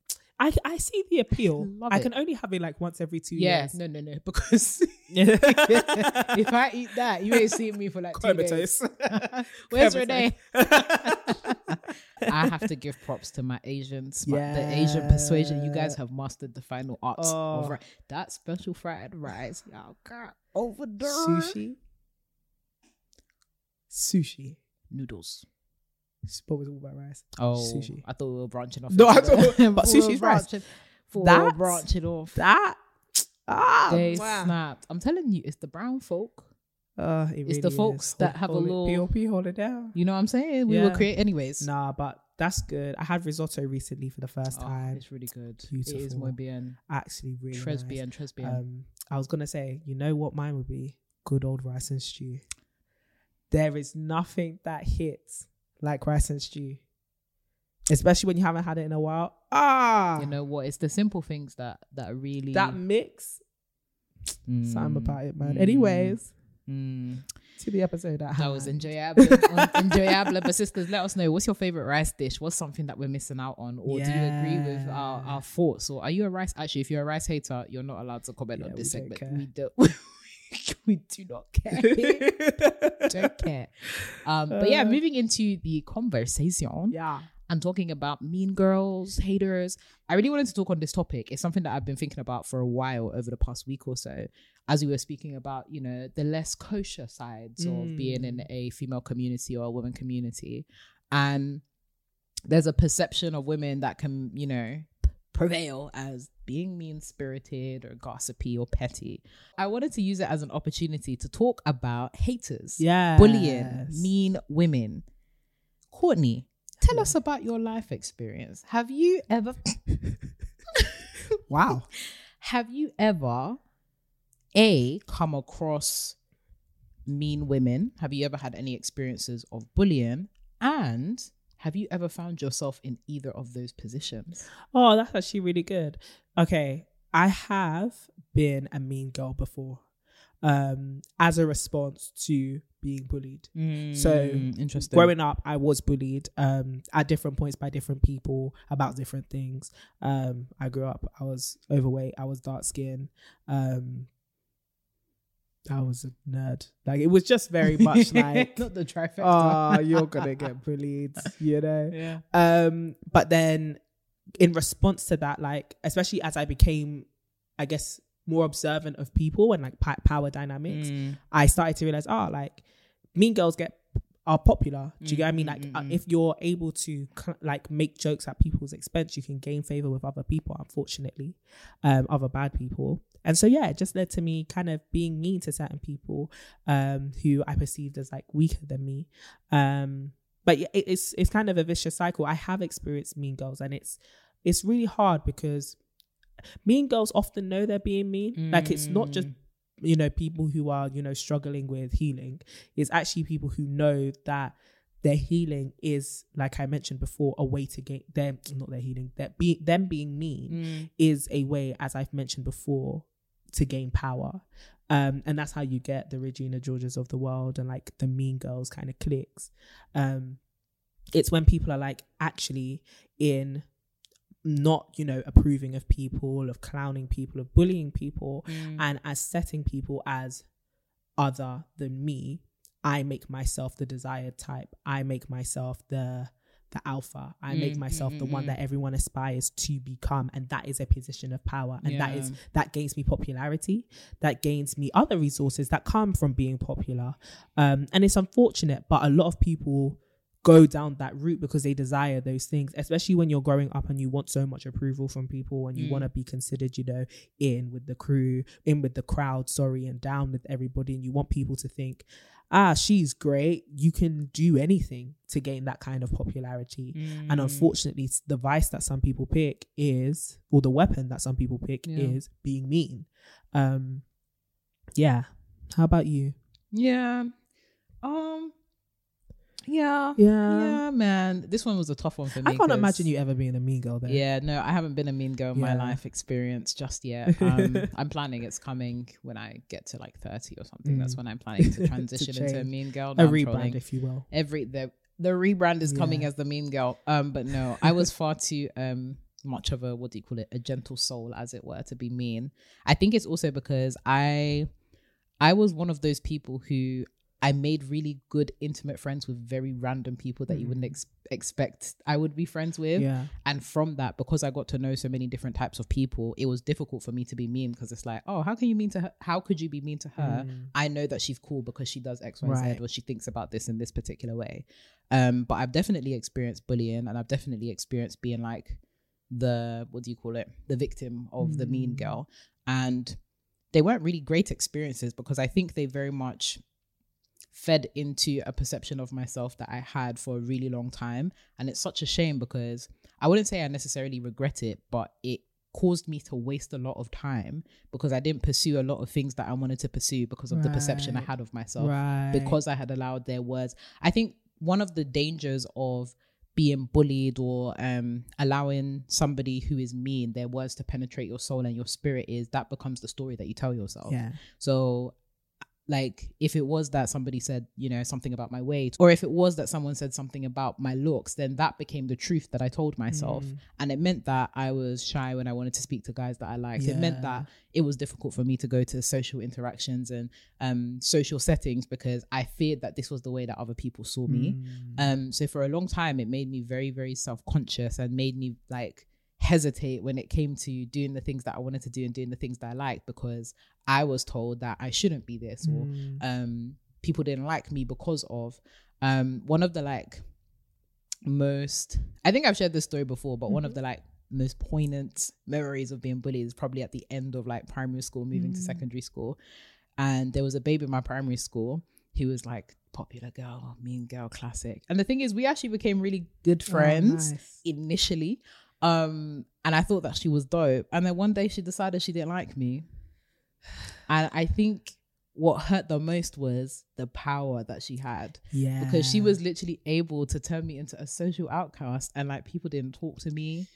B: I, I see the appeal.
A: Love
B: I
A: it.
B: can only have it like once every two
A: Yeah,
B: years.
A: no, no, no. Because <laughs> if I eat that, you ain't seeing me for like two days. <laughs> Where's. Renee? <laughs> I have to give props to my Asians, my, the Asian persuasion. You guys have mastered the final art
B: Oh.
A: of that special fried rice. Y'all got over there.
B: Sushi. Sushi.
A: noodles.
B: But was all about rice.
A: Oh,
B: Sushi.
A: I thought we were branching off.
B: No, I thought- but <laughs> sushi's rice.
A: branching- thought we were branching off.
B: That. Ah,
A: They
B: wow.
A: snapped. I'm telling you, it's the brown folk.
B: Uh, it
A: It's the folks
B: is.
A: that have a
B: hold
A: little-
B: POP, hold it down.
A: You know what I'm saying? We
B: Yeah.
A: create anyways.
B: Nah, but that's good. I had risotto recently for the first
A: Oh,
B: time.
A: it's really good. It is
B: Beautiful.
A: muy bien.
B: Actually, really
A: Tres
B: nice.
A: tres bien.
B: Um, I was gonna say, you know what mine would be? Good old rice and stew. There is nothing that hits like rice and stew, especially when you haven't had it in a while. Ah,
A: you know what? It's the simple things that that really
B: that mix.
A: Mm,
B: Something about it, man.
A: mm,
B: Anyways,
A: mm.
B: to the episode at
A: That was enjoyable. <laughs> enjoyable. But sisters, let us know what's your favorite rice dish? What's something that we're missing out on? Or do you agree with our, our thoughts? Or are you a rice? Actually, if you're a rice hater, you're not allowed to comment
B: Yeah,
A: on this segment. We don't. <laughs> <laughs> we do not care. <laughs> don't care. Um, but yeah,
B: Uh.
A: moving into the conversation
B: yeah.
A: and talking about mean girls, haters. I really wanted to talk on this topic. It's something that I've been thinking about for a while over the past week or so, as we were speaking about, you know, the less kosher sides of being in a female community or a woman community. And there's a perception of women that can, you know, prevail as being mean spirited or gossipy or petty. I wanted to use it as an opportunity to talk about haters
B: Yeah.
A: bullying, mean women. Courtney, tell us about your life experience. Have you ever <laughs>
B: Wow. <laughs>
A: have you ever a come across mean women? Have you ever had any experiences of bullying? And have you ever found yourself in either of those positions?
B: Oh, that's actually really good. Okay, I have been a mean girl before, um, as a response to being bullied. So,
A: Mm, interesting.
B: Growing up, I was bullied um, at different points by different people about different things. Um, I grew up, I was overweight, I was dark skinned. Um, I was a nerd. Like it was just very much <laughs> like,
A: not the trifecta.
B: oh, you're gonna get bullied, <laughs> you know.
A: yeah.
B: Um, but then in response to that, like especially as I became, I guess, more observant of people and like power dynamics,
A: Mm.
B: I started to realize, oh, like mean girls get are popular. Do you get what I mean?
A: Mm,
B: Like
A: mm,
B: uh,
A: mm.
B: if you're able to like make jokes at people's expense, you can gain favor with other people. Unfortunately, um, other bad people. And so yeah, it just led to me kind of being mean to certain people, um, who I perceived as like weaker than me. Um, but yeah, it, it's it's kind of a vicious cycle. I have experienced mean girls, and it's it's really hard because mean girls often know they're being mean. Like it's not just
A: Mm.
B: You know people who are you know struggling with healing. is actually people who know that their healing is like I mentioned before a way to gain them not their healing that be them being mean
A: Mm.
B: is a way as I've mentioned before to gain power. Um, and that's how you get the Regina Georges of the world and like the mean girls kind of clicks. Um, it's when people are like actually in not, you know, approving of people, of clowning people, of bullying people,
A: Mm.
B: and as setting people as other than me, I make myself the desired type. I make myself the the alpha. I make
A: Mm,
B: myself
A: mm,
B: the
A: mm,
B: one
A: mm.
B: that everyone aspires to become, and that is a position of power. And that is that gains me popularity. That gains me other resources that come from being popular. Um, and it's unfortunate, but a lot of people go down that route because they desire those things, especially when you're growing up and you want so much approval from people and you
A: Mm.
B: want to be considered, you know, in with the crew, in with the crowd, sorry, and down with everybody. And you want people to think, ah, she's great. You can do anything to gain that kind of popularity. And
A: Mm.
B: unfortunately, the vice that some people pick is, or the weapon that some people pick
A: Yeah.
B: is being mean. Um, yeah. How about you?
A: Yeah. Um. Yeah.
B: Yeah.
A: Yeah, man. This one was a tough one for me.
B: I can't imagine you ever being a mean girl there.
A: Yeah, no, I haven't been a mean girl in my life experience just yet. <laughs> Um, I'm planning it's coming when I get to like 30 or something. That's
B: Mm.
A: when I'm planning to <laughs> transition into a mean girl.
B: A
A: No, I'm
B: rebrand,
A: trolling.
B: if you will.
A: Every the the rebrand is coming as the mean girl. Um, but no, I was far too um much of a what do you call it? A gentle soul, as it were, to be mean. I think it's also because I I was one of those people who I made really good intimate friends with very random people that you wouldn't mm. ex- expect I would be friends with.
B: Yeah.
A: And from that, because I got to know so many different types of people, it was difficult for me to be mean because it's like, oh, how can you mean to her? How could you be mean to her? Mm. I know that she's cool because she does X, Y, Z,
B: Right.
A: or she thinks about this in this particular way. Um, but I've definitely experienced bullying and I've definitely experienced being like the what do you call it? The victim of the mean mm. girl. And they weren't really great experiences because I think they very much fed into a perception of myself that I had for a really long time. And it's such a shame because I wouldn't say I necessarily regret it, but it caused me to waste a lot of time because I didn't pursue a lot of things that I wanted to pursue because of the perception I had of myself
B: Right.
A: because I had allowed their words. I think one of the dangers of being bullied or um allowing somebody who is mean their words to penetrate your soul and your spirit is that becomes the story that you tell yourself.
B: Yeah.
A: So like if it was that somebody said, you know, something about my weight, or if it was that someone said something about my looks, then that became the truth that I told myself.
B: Mm.
A: And it meant that I was shy when I wanted to speak to guys that I liked. It meant that it was difficult for me to go to social interactions and um social settings because I feared that this was the way that other people saw me.
B: Mm.
A: Um, so for a long time, it made me very, very self conscious and made me like hesitate when it came to doing the things that I wanted to do and doing the things that I liked because I was told that I shouldn't be this or
B: Mm.
A: um, people didn't like me because of um, one of the like most. I think I've shared this story before, but one of the like most poignant memories of being bullied is probably at the end of like primary school, moving to secondary school, and there was a baby in my primary school who was like popular girl, mean girl, classic. And the thing is, we actually became really good friends
B: nice.
A: initially. Um, and I thought that she was dope. And then one day she decided she didn't like me. And I think what hurt the most was the power that she had.
B: Yeah.
A: Because she was literally able to turn me into a social outcast and like people didn't talk to me.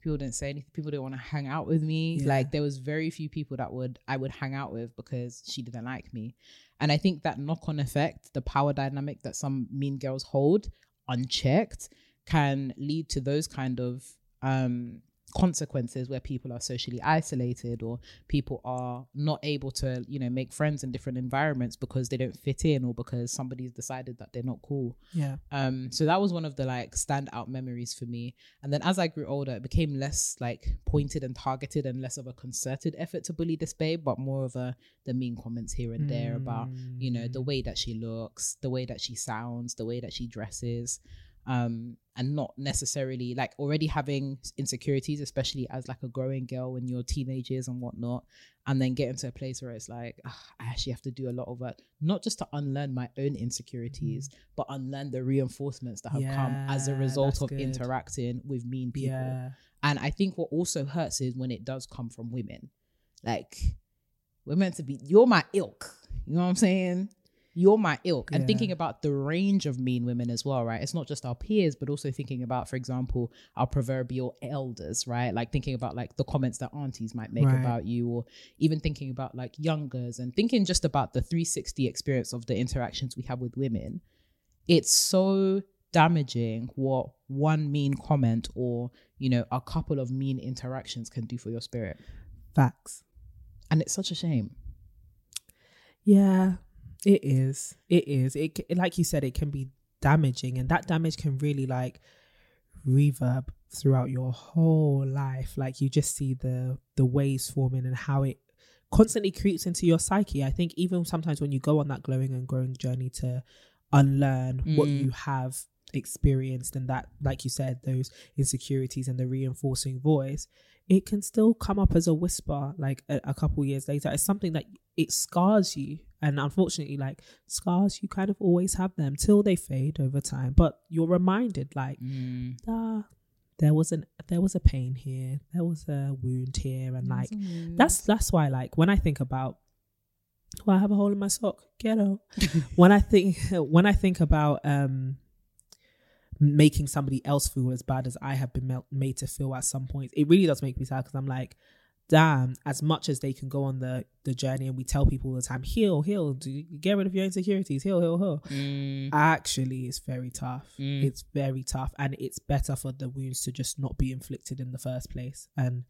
A: People didn't say anything. People didn't want to hang out with me.
B: Yeah.
A: Like there was very few people that would I would hang out with because she didn't like me. And I think that knock-on effect, the power dynamic that some mean girls hold unchecked can lead to those kind of um consequences where people are socially isolated or people are not able to you know make friends in different environments because they don't fit in or because somebody's decided that they're not cool.
B: Yeah.
A: um so that was one of the like standout memories for me. And then as i grew older it became less like pointed and targeted and less of a concerted effort to bully this babe but more of a the mean comments here and there about you know the way that she looks the way that she sounds the way that she dresses um and not necessarily like already having insecurities especially as like a growing girl when you're teenagers and whatnot and then getting to a place where it's like "Ugh, i actually have to do a lot of work not just to unlearn my own insecurities but unlearn the reinforcements that have come as a result of
B: good.
A: interacting with mean people
B: Yeah.
A: and I think what also hurts is when it does come from women. Like, we're meant to be, you're my ilk. You know what I'm saying? You're my ilk. And thinking about the range of mean women as well, right? It's not just our peers, but also thinking about, for example, our proverbial elders, right? Like thinking about like the comments that aunties might make
B: Right.
A: about you, or even thinking about like youngers and thinking just about the 360 experience of the interactions we have with women. It's so damaging what one mean comment or you know a couple of mean interactions can do for your spirit
B: Facts.
A: and it's such a shame
B: Yeah, it is. It is. It like you said, it can be damaging, and that damage can really like reverb throughout your whole life. Like you just see the the waves forming and how it constantly creeps into your psyche. I think even sometimes when you go on that glowing and growing journey to unlearn what
A: Mm.
B: you have experienced and that like you said those insecurities and the reinforcing voice it can still come up as a whisper like a, a couple years later. It's something that it scars you and unfortunately like scars you kind of always have them till they fade over time. But you're reminded like
A: Mm.
B: ah there was an there was a pain here there was a wound here and like that's that's why like when i think about well i have a hole in my sock? Ghetto <laughs> when i think <laughs> when i think about um making somebody else feel as bad as i have been made to feel at some point it really does make me sad because i'm like damn as much as they can go on the the journey and we tell people all the time heal heal do get rid of your insecurities heal heal heal
A: Mm.
B: actually it's very tough
A: Mm.
B: it's very tough and it's better for the wounds to just not be inflicted in the first place and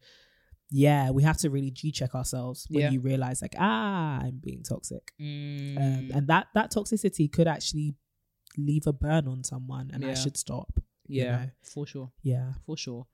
B: yeah we have to really g-check ourselves when
A: Yeah.
B: you realize like ah i'm being toxic
A: Mm.
B: um, and that that toxicity could actually leave a burn on someone and
A: Yeah.
B: i should stop you
A: yeah
B: know?
A: for sure
B: yeah
A: for sure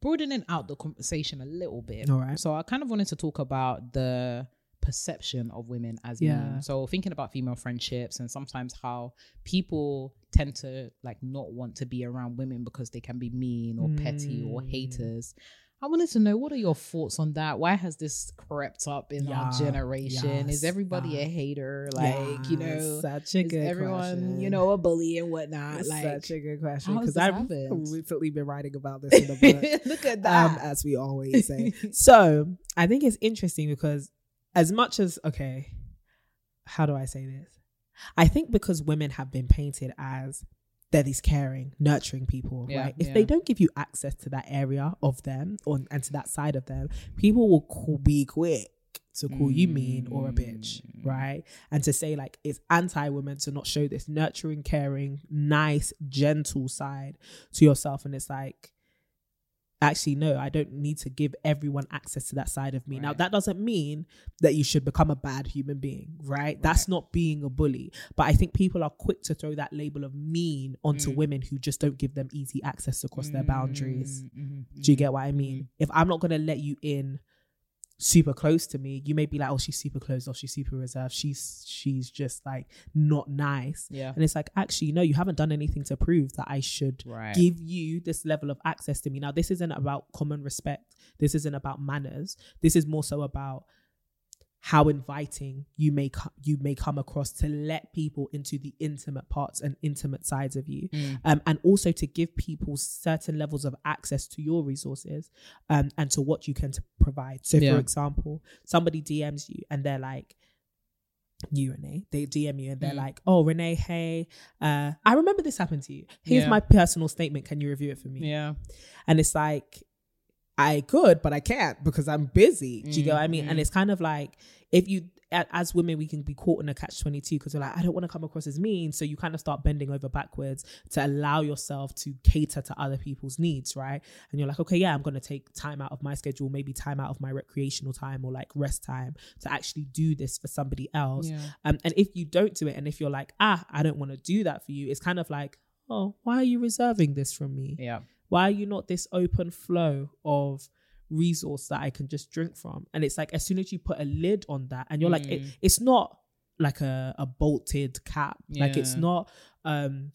A: broadening out the conversation a little bit
B: All right.
A: so i kind of wanted to talk about the perception of women as
B: Yeah.
A: mean so thinking about female friendships and sometimes how people tend to like not want to be around women because they can be mean or petty or
B: Mm.
A: haters I wanted to know what are your thoughts on that? Why has this crept up in our
B: Yeah,
A: generation? Is everybody a hater? Like, you know,
B: such a
A: is
B: good
A: everyone,
B: question.
A: you know, a bully and whatnot? Like,
B: such a good question because I've
A: happened?
B: recently been writing about this in the <laughs> book.
A: look at
B: um,
A: that.
B: as we always <laughs> say. so I think it's interesting because as much as okay, how do I say this? I think because women have been painted as they're these caring, nurturing people,
A: Yeah,
B: right? If
A: yeah.
B: they don't give you access to that area of them or and to that side of them, people will call, be quick to call you mean or a bitch,
A: Mm.
B: right? And to say like it's anti-women to not show this nurturing, caring, nice, gentle side to yourself, and it's like actually no i don't need to give everyone access to that side of me. Now that doesn't mean that you should become a bad human being right, that's not being a bully. But i think people are quick to throw that label of mean onto
A: Mm.
B: women who just don't give them easy access across their boundaries.
A: Mm, mhm,
B: do you get what i mean? If i'm not going to let you in super close to me you may be like oh she's super close or she's super reserved she's she's just like not nice
A: Yeah.
B: and it's like actually no you haven't done anything to prove that i should
A: Right.
B: give you this level of access to me. Now, this isn't about common respect. This isn't about manners. This is more so about how inviting you may co- you may come across to let people into the intimate parts and intimate sides of you,
A: Mm.
B: um, and also to give people certain levels of access to your resources um, and to what you can to provide. So,
A: Yeah.
B: for example, somebody DMs you and they're like, you Renee, they DM you and they're
A: Mm.
B: like, "Oh Renee, hey, uh, I remember this happened to you. Here's
A: Yeah.
B: my personal statement. Can you review it for me?"
A: Yeah.
B: And it's like, I could, but I can't because I'm busy. Do you get what I mean? And it's kind of like if you, as women, we can be caught in a catch 22 because we're like, I don't want to come across as mean. So you kind of start bending over backwards to allow yourself to cater to other people's needs, right? And you're like, okay, yeah, I'm going to take time out of my schedule, maybe time out of my recreational time or like rest time to actually do this for somebody else.
A: Yeah.
B: Um, and if you don't do it, and if you're like, ah, I don't want to do that for you, it's kind of like, oh, why are you reserving this from me?
A: Yeah.
B: Why are you not this open flow of resource that I can just drink from? And it's like as soon as you put a lid on that, and you're like, it,
A: Mm.
B: it's not like a, a bolted cap. Like it's not um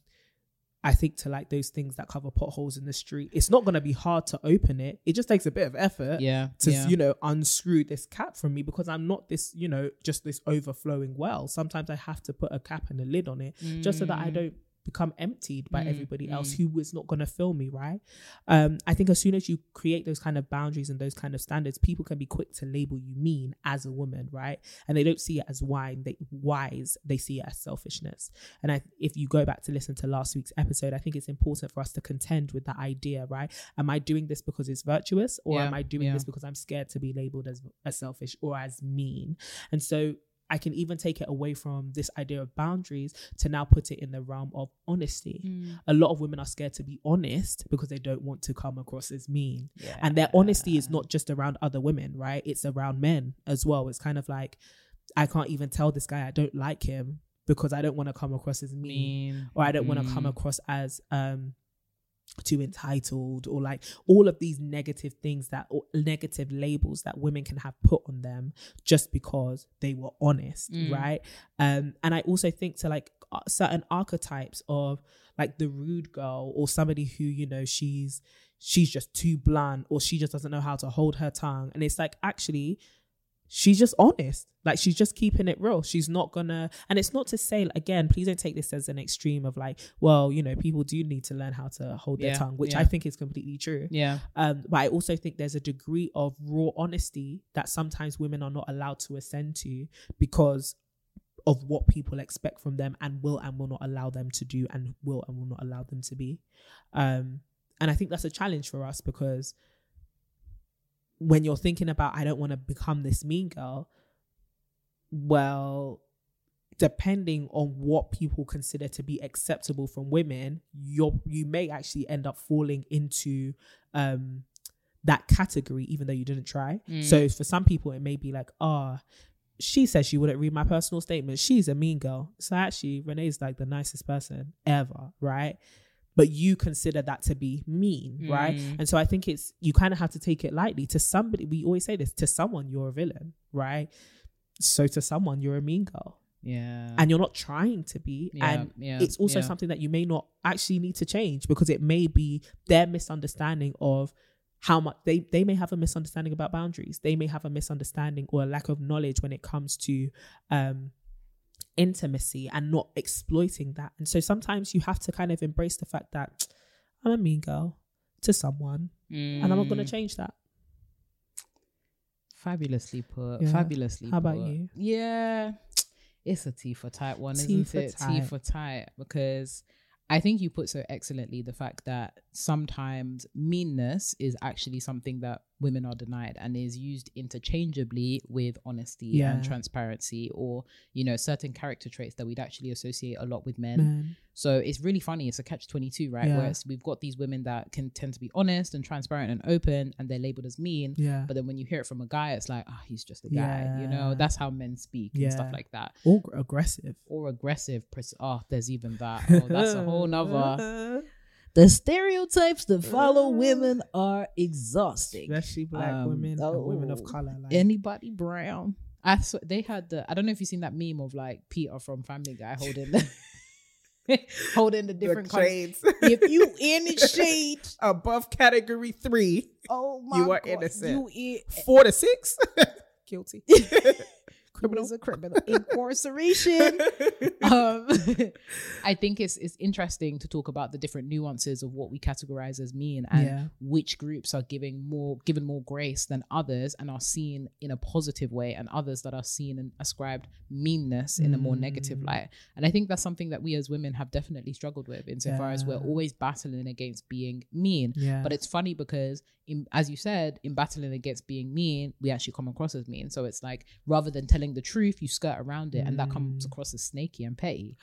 B: I think to like those things that cover potholes in the street, it's not gonna be hard to open it. It just takes a bit of effort
A: Yeah.
B: to
A: yeah.
B: you know unscrew this cap from me because I'm not this you know just this overflowing well. Sometimes I have to put a cap and a lid on it just so that I
A: Mm.
B: don't become emptied by
A: Mm,
B: everybody else
A: mm.
B: who is not going to fill me right? Um i think as soon as you create those kind of boundaries and those kind of standards people can be quick to label you mean as a woman right? And they don't see it as wine they wise they see it as selfishness. And I, if you go back to listen to last week's episode i think it's important for us to contend with that idea right? Am i doing this because it's virtuous or
A: Yeah,
B: am i doing
A: yeah.
B: this because i'm scared to be labeled as, as selfish or as mean? And so I can even take it away from this idea of boundaries to now put it in the realm of honesty.
A: Mm.
B: A lot of women are scared to be honest because they don't want to come across as mean. And their honesty is not just around other women, right? It's around men as well. It's kind of like, I can't even tell this guy I don't like him because I don't want to come across as mean,
A: mean.
B: or I don't want to come
A: Mm.
B: across as um too entitled or like all of these negative things that or negative labels that women can have put on them just because they were honest
A: Mm.
B: right um and i also think to like uh, certain archetypes of like the rude girl or somebody who you know she's she's just too blunt or she just doesn't know how to hold her tongue and it's like actually she's just honest like she's just keeping it real she's not gonna and it's not to say again please don't take this as an extreme of like well you know people do need to learn how to hold their tongue which i think is completely true
A: Yeah.
B: um, but I also think there's a degree of raw honesty that sometimes women are not allowed to ascend to because of what people expect from them and will and will not allow them to do and will and will not allow them to be. Um, and I think that's a challenge for us because when you're thinking about, I don't want to become this mean girl, well, depending on what people consider to be acceptable from women, you're you may actually end up falling into um that category even though you didn't try.
A: Mm.
B: So for some people it may be like, oh, she says she wouldn't read my personal statement. She's a mean girl. So actually Renee's like the nicest person ever, right? But you consider that to be mean, right?
A: Mm.
B: And so I think it's you kind of have to take it lightly. To somebody, we always say this, to someone you're a villain, right? So to someone you're a mean girl
A: Yeah.
B: and you're not trying to be
A: Yeah,
B: and
A: yeah,
B: it's also
A: yeah.
B: something that you may not actually need to change because it may be their misunderstanding of how much they they may have a misunderstanding about boundaries they may have a misunderstanding or a lack of knowledge when it comes to um intimacy and not exploiting that and so sometimes you have to kind of embrace the fact that i'm a mean girl to someone and i'm not going to
A: Mm.
B: change that
A: Fabulously put.
B: Yeah.
A: Fabulously
B: How about you?
A: Yeah. It's a T for tight one,
B: T
A: isn't it? T for tight. Because I think you put so excellently the fact that sometimes meanness is actually something that women are denied and is used interchangeably with honesty
B: Yeah.
A: and transparency or, you know, certain character traits that we'd actually associate a lot with men.
B: Man.
A: So it's really funny. It's a catch 22, right?
B: Yeah.
A: Where we've got these women that can tend to be honest and transparent and open and they're labeled as mean.
B: yeah
A: But then when you hear it from a guy, it's like, oh, he's just a guy. You know, that's how men speak and stuff like that.
B: or aggressive
A: Or aggressive. Pres- oh, there's even that. <laughs> Oh, that's a whole nother. <laughs> The stereotypes that follow women are exhausting.
B: especially black
A: Um,
B: women and women of
A: oh,
B: color like
A: Anybody brown. I sw- they had the I don't know if you've seen that meme of like Peter from Family Guy holding the <laughs> holding the different colors.
B: shades
A: If you <laughs> in any shade,
B: above category three
A: oh my
B: You are
A: God,
B: innocent.
A: You i-
B: four to six <laughs> guilty
A: criminal. a criminal incarceration. <laughs> um, <laughs> <laughs> I think it's it's interesting to talk about the different nuances of what we categorize as mean and
B: Yeah.
A: which groups are giving more given more grace than others and are seen in a positive way, and others that are seen and ascribed meanness in a more negative
B: Mm.
A: light. And I think that's something that we as women have definitely struggled with, insofar as we're always battling against being mean.
B: yeah
A: But it's funny because, in, as you said, in battling against being mean, we actually come across as mean. So it's like rather than telling the truth, you skirt around it, and that comes
B: Mm.
A: across as snaky and petty.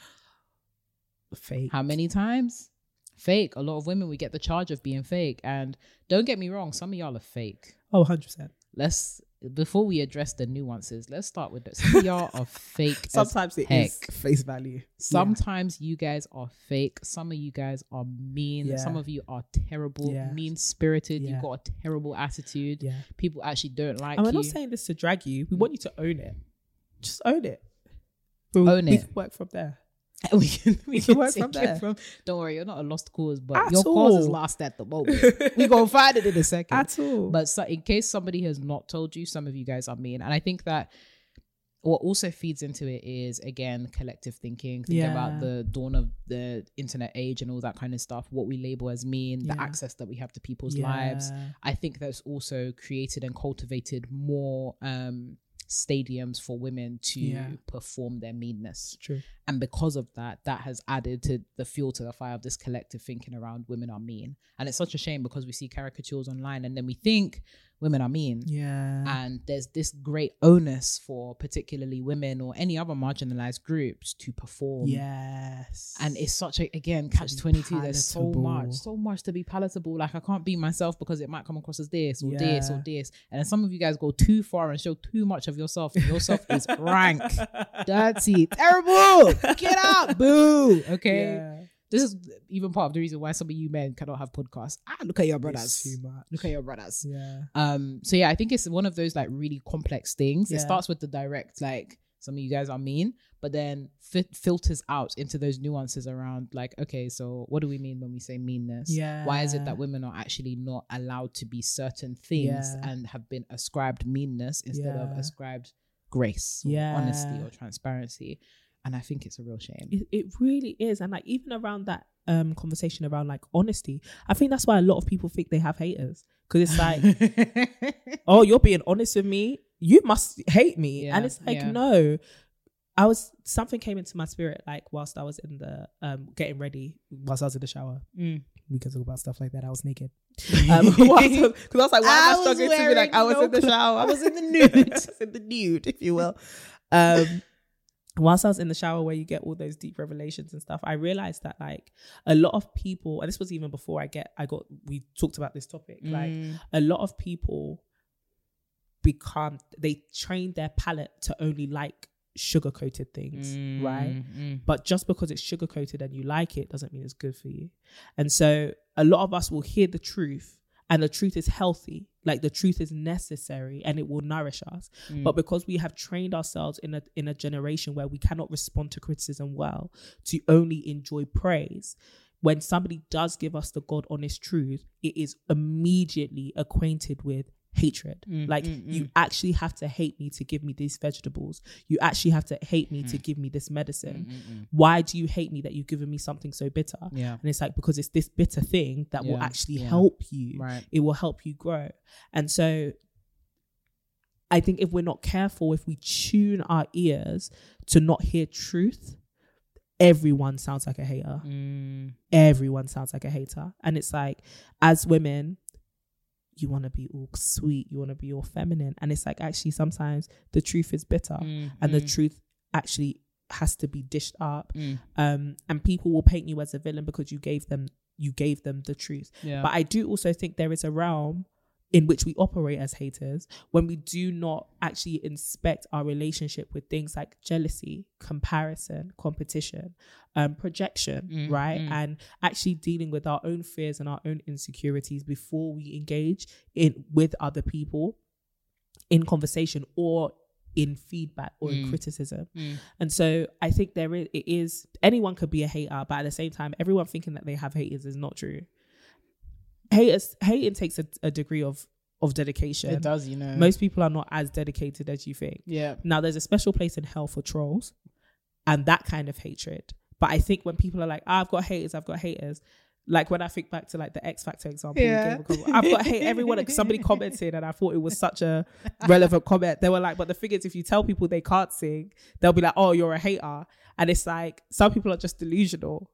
B: fake
A: How many times? Fake. A lot of women we get the charge of being fake, and don't get me wrong, some of y'all are fake.
B: oh 100%
A: Let's before we address the nuances, let's start with this. Some of y'all fake.
B: sometimes it is
A: heck.
B: face value
A: Sometimes you guys are fake. Some of you guys are mean.
B: Yeah.
A: Some of you are terrible,
B: Yeah.
A: mean spirited.
B: Yeah.
A: You've got a terrible attitude.
B: yeah
A: People actually don't like
B: and we're
A: you.
B: not saying this to drag you we want you to own it just own it We'll-
A: Own
B: we
A: it.
B: can work from there <laughs>
A: we can, we
B: can
A: can
B: work
A: take
B: from
A: it
B: there.
A: from. Don't worry, you're not a lost cause, but
B: At
A: your cause is lost at the moment. <laughs> we gonna find it in a second.
B: at all
A: But so, in case somebody has not told you, some of you guys are mean, and I think that what also feeds into it is again collective thinking. Think
B: Yeah.
A: about the dawn of the internet age and all that kind of stuff. What we label as mean, the access that we have to people's lives. I think that's also created and cultivated more um, stadiums for women to
B: Yeah.
A: perform their meanness.
B: true
A: And because of that, that has added to the fuel to the fire of this collective thinking around women are mean. And it's such a shame because we see caricatures online and then we think women are mean.
B: yeah
A: And there's this great onus for particularly women or any other marginalized groups to perform.
B: yes
A: And it's such a again catch twenty two. There's so much, so much to be palatable. Like I can't be myself because it might come across as this or this or this. And then some of you guys go too far and show too much of yourself. And yourself is <laughs> rank, dirty, terrible. Get out, boo. Okay,
B: Yeah.
A: This is even part of the reason why some of you men cannot have podcasts. Ah, look at your
B: It's
A: brothers.
B: too much
A: Look at your brothers.
B: yeah
A: Um, so yeah, I think it's one of those like really complex things. It starts with the direct, like some of you guys are mean, but then fi- filters out into those nuances around like, okay, so what do we mean when we say meanness? Yeah. Why is it that women are actually not allowed to be certain things
B: Yeah.
A: and have been ascribed meanness instead of ascribed grace or honesty or transparency? And I think it's a real shame.
B: it, it really is. And like even around that um conversation around like honesty i think that's why a lot of people think they have haters. Because it's like <laughs> oh you're being honest with me. You must hate me.
A: Yeah,
B: and it's like
A: yeah.
B: no. I was something came into my spirit like whilst i was in the um getting ready whilst i was in the shower.
A: Mm.
B: we can talk about stuff like that. I was naked. <laughs> Um <laughs> because I, was like why
A: I
B: am i
A: was
B: struggling to be like i was
A: wearing
B: in the shower.
A: I was in the nude.
B: I was in the nude if you will. Um whilst I was in the shower where you get all those deep revelations and stuff, I realized that like a lot of people, and this was even before I get I got we talked about this topic, like
A: Mm.
B: a lot of people become they train their palate to only like sugar coated things, right?
A: Mm.
B: But just because it's sugar coated and you like it doesn't mean it's good for you. And so a lot of us will hear the truth and the truth is healthy, like the truth is necessary and it will nourish us.
A: Mm.
B: But because we have trained ourselves in a in a generation where we cannot respond to criticism well, to only enjoy praise, when somebody does give us the God honest truth, it is immediately acquainted with hatred.
A: Mm,
B: like you actually have to hate me to give me these vegetables. You actually have to hate me to
A: Mm.
B: give me this medicine. Why do you hate me that you've given me something so bitter?
A: Yeah.
B: And it's like because it's this bitter thing that will actually
A: yeah.
B: help you.
A: Right.
B: It will help you grow. And so I think if we're not careful, if we tune our ears to not hear truth, everyone sounds like a hater.
A: Mm.
B: Everyone sounds like a hater. And it's like, as women, you want to be all sweet, you want to be all feminine. And it's like, actually, sometimes the truth is bitter
A: Mm,
B: and the
A: mm.
B: truth actually has to be dished up.
A: Mm.
B: Um, and people will paint you as a villain because you gave them you gave them the truth.
A: Yeah.
B: But I do also think there is a realm in which we operate as haters when we do not actually inspect our relationship with things like jealousy, comparison, competition, um, projection,
A: Mm,
B: right?
A: mm.
B: And actually dealing with our own fears and our own insecurities before we engage in with other people in conversation or in feedback or in
A: Mm.
B: criticism.
A: Mm.
B: And so I think there is it is anyone could be a hater, but at the same time, everyone thinking that they have haters is not true. Haters hating takes a, a degree of of dedication.
A: It does, you know.
B: Most people are not as dedicated as you think.
A: yeah.
B: Now there's a special place in hell for trolls and that kind of hatred. But I think when people are like, "Ah, I've got haters, I've got haters. Like when I think back to like the X Factor example,
A: Yeah.
B: gave a couple- I've got hate everyone. Somebody commented, and I thought it was such a relevant comment. They were like, "But the thing is, if you tell people they can't sing, they'll be like, oh, you're a hater." And it's like some people are just delusional.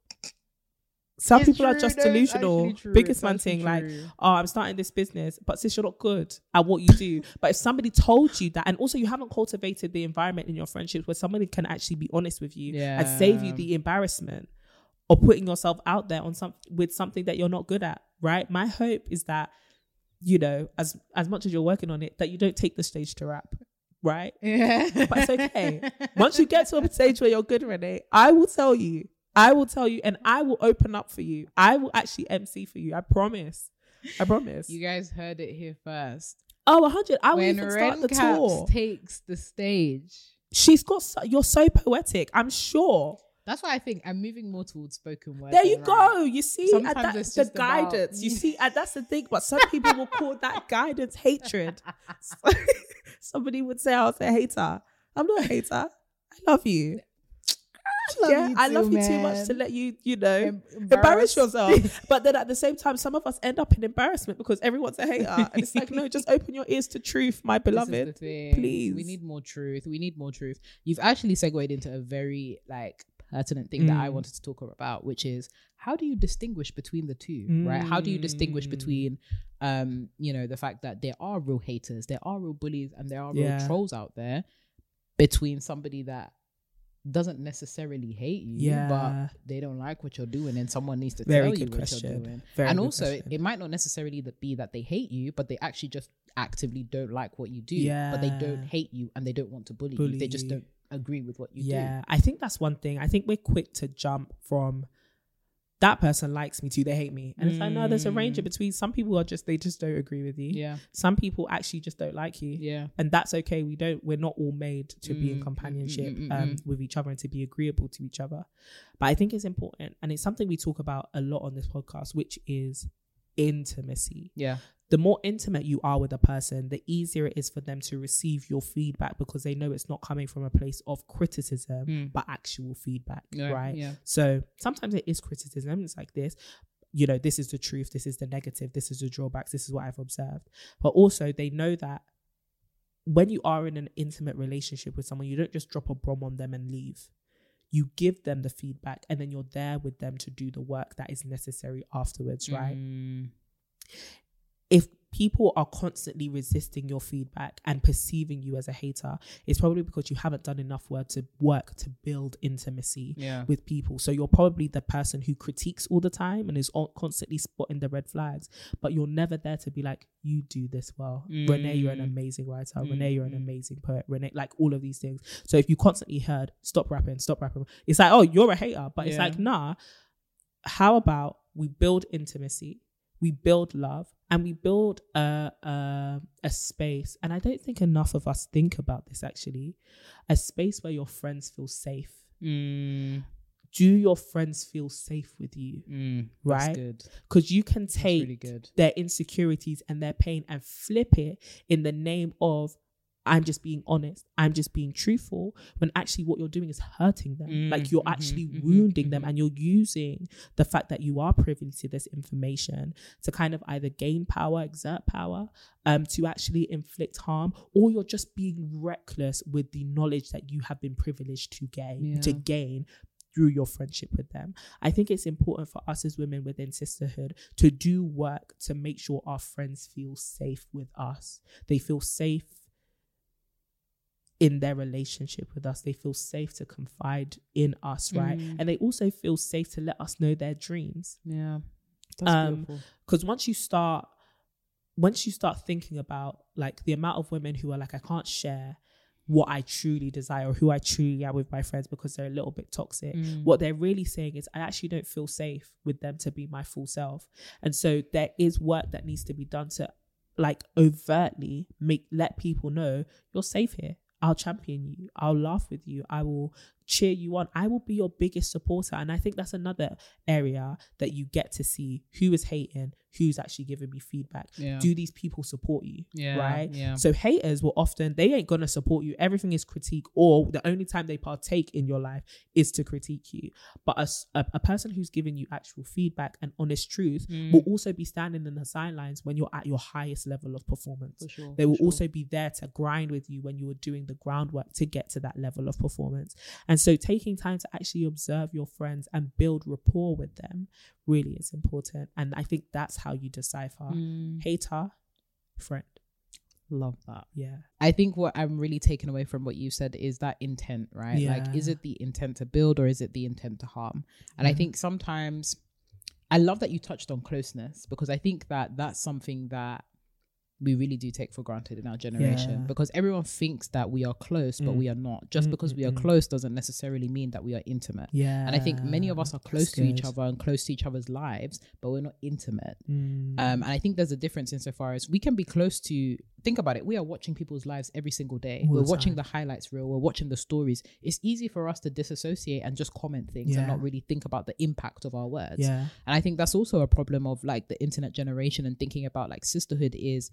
B: Some
A: It's
B: people are just delusional. Biggest man thing, like, oh, I'm starting this business, but since you're not good at what you do, <laughs> but if somebody told you that, and also you haven't cultivated the environment in your friendships where somebody can actually be honest with you and save you the embarrassment of putting yourself out there on some with something that you're not good at, right? My hope is that, you know, as as much as you're working on it, that you don't take the stage to rap, right?
A: Yeah.
B: But it's okay. <laughs> Once you get to a stage where you're good, Renee, I will tell you. I will tell you, and I will open up for you. I will actually MC for you. I promise. I promise.
A: You guys heard it here first.
B: oh, 100. I will
A: when
B: even start
A: Ren
B: the
A: Caps
B: tour.
A: takes the stage.
B: She's got. So, you're so poetic. I'm sure.
A: That's why I think I'm moving more towards spoken word.
B: There you
A: rap.
B: go. You see, and
A: Sometimes
B: that,
A: it's
B: the
A: just about-
B: guidance. You see, that's the thing. But some people will call that <laughs> guidance hatred. <laughs> <laughs> Somebody would say I was a hater. I'm not a hater. I love you. <laughs>
A: love
B: yeah, I love
A: too,
B: you too much to let you, you know,
A: Em-
B: embarrass yourself. <laughs> but then at the same time, some of us end up in embarrassment because everyone's a hater, and it's like, no, just open your ears to truth, my beloved. please.
A: We need more truth. We need more truth. You've actually segued into a very like pertinent thing that I
B: Mm.
A: wanted to talk about, which is how do you distinguish between the two, right? How do you distinguish
B: Mm.
A: between um, you know, the fact that there are real haters, there are real bullies, and there are real
B: Yeah.
A: trolls out there between somebody that doesn't necessarily hate you,
B: Yeah.
A: but they don't like what you're doing, and someone needs to
B: Very
A: tell you what
B: question.
A: you're doing.
B: Very
A: and also, it, it might not necessarily be that they hate you, but they actually just actively don't like what you do. But they don't hate you and they don't want to bully,
B: Bully
A: you. They just don't agree with what you do.
B: yeah, I think that's one thing. I think we're quick to jump from that person likes me too. they hate me, and it's like no, there's a range in between. Some people are just they just don't agree with you.
A: Yeah.
B: Some people actually just don't like you.
A: Yeah.
B: and that's okay. We don't. We're not all made to be in
A: Mm, mm,
B: companionship
A: mm, mm,
B: um,
A: mm.
B: with each other and to be agreeable to each other. But I think it's important, and it's something we talk about a lot on this podcast, which is intimacy.
A: Yeah.
B: The more intimate you are with a person, the easier it is for them to receive your feedback because they know it's not coming from a place of criticism,
A: Mm.
B: but actual feedback,
A: Yeah,
B: right?
A: yeah.
B: So sometimes it is criticism. It's like this, you know, this is the truth, this is the negative, this is the drawbacks, this is what I've observed. But also they know that when you are in an intimate relationship with someone, you don't just drop a bomb on them and leave. You give them the feedback and then you're there with them to do the work that is necessary afterwards, right?
A: Mm.
B: If people are constantly resisting your feedback and perceiving you as a hater, it's probably because you haven't done enough work to work to build intimacy
A: Yeah.
B: with people. So you're probably the person who critiques all the time and is all, constantly spotting the red flags, but you're never there to be like, you do this well. Renee, you're an
A: Mm.
B: amazing writer. Renee, you're an
A: Mm.
B: amazing poet. Renee, like all of these things. So if you constantly heard, stop rapping, stop rapping, it's like, oh, you're a hater. But it's like, nah, how about we build intimacy? We build love and we build a, a a space and i don't think enough of us think about this actually a space where your friends feel safe
A: Mm.
B: do your friends feel safe with you?
A: Mm,
B: Right? Because you can take
A: really
B: their insecurities and their pain and flip it in the name of I'm just being honest, I'm just being truthful, when actually what you're doing is hurting them.
A: Mm,
B: like you're
A: mhm,
B: actually
A: mhm,
B: wounding them
A: mhm.
B: and you're using the fact that you are privy to this information to kind of either gain power, exert power, um, to actually inflict harm, or you're just being reckless with the knowledge that you have been privileged to gain to gain through your friendship with them. I think it's important for us as women within sisterhood to do work to make sure our friends feel safe with us. They feel safe in their relationship with us. They feel safe to confide in us, right?
A: Mm.
B: And they also feel safe to let us know their dreams.
A: Yeah. That's
B: Um. Because once you start, once you start thinking about like the amount of women who are like, I can't share what I truly desire or who I truly am with my friends because they're a little bit toxic.
A: Mm.
B: What they're really saying is, I actually don't feel safe with them to be my full self. And so there is work that needs to be done to like overtly make let people know you're safe here. I'll champion you. I'll laugh with you. I will cheer you on. I will be your biggest supporter. And I think that's another area that you get to see who is hating, who's actually giving me feedback.
A: Yeah.
B: Do these people support you?
A: Yeah,
B: Right?
A: yeah.
B: So haters will often they ain't gonna support you. Everything is critique, or the only time they partake in your life is to critique you. But a a person who's giving you actual feedback and honest truth
A: Mm.
B: will also be standing in the sidelines when you're at your highest level of performance.
A: For sure,
B: They will
A: sure.
B: also be there to grind with you when you are doing the groundwork to get to that level of performance. And so taking time to actually observe your friends and build rapport with them really is important. And I think that's how you decipher
A: Mm.
B: hater, friend.
A: Love that.
B: Yeah.
A: I think what I'm really taking away from what you said is that intent, right? Like, is it the intent to build or is it the intent to harm? And I
B: Mhm.
A: think sometimes I love that you touched on closeness because I think that that's something that we really do take for granted in our generation
B: Yeah.
A: because everyone thinks that we are close, but
B: Mm.
A: we are not. Just
B: Mm,
A: because
B: mm,
A: we are close doesn't necessarily mean that we are intimate.
B: Yeah.
A: And I think many of us are close
B: That's
A: to each other and close to each other's lives, but we're not intimate.
B: Mm.
A: Um, and I think there's a difference insofar as we can be close to. Think about it. We are watching people's lives every single day.
B: All
A: we're
B: the
A: watching the highlights reel. We're watching the stories. It's easy for us to disassociate and just comment things
B: Yeah.
A: and not really think about the impact of our words.
B: yeah.
A: And I think that's also a problem of like the internet generation and thinking about like sisterhood is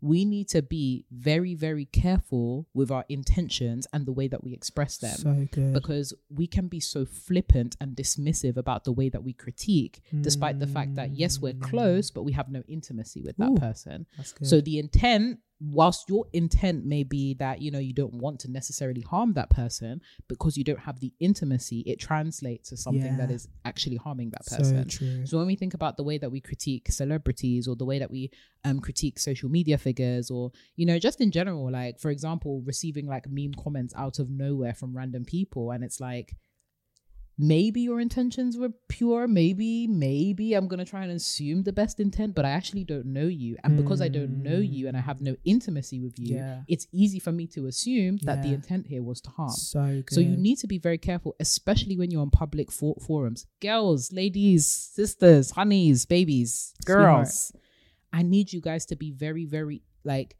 A: we need to be very, very careful with our intentions and the way that we express them
B: So
A: because we can be so flippant and dismissive about the way that we critique, despite the fact that yes, we're close, but we have no intimacy with that
B: Mm. Ooh,
A: person.
B: That's good.
A: So the intent, whilst your intent may be that you know you don't want to necessarily harm that person, because you don't have the intimacy, it translates to something that
B: Yeah.
A: is actually harming that
B: so
A: person.
B: true.
A: So when we think about the way that we critique celebrities or the way that we um critique social media figures or you know just in general like for example receiving like meme comments out of nowhere from random people and it's like maybe your intentions were pure maybe maybe i'm going to try and assume the best intent but i actually don't know you and because i don't know hmm. you and i have no intimacy with you
B: Yeah.
A: it's easy for me to assume that the intent here was to harm
B: So good.
A: so you need to be very careful, especially when you're on public for- forums. Girls, ladies, sisters, honeys, babies, girls. I need you guys to be very, very like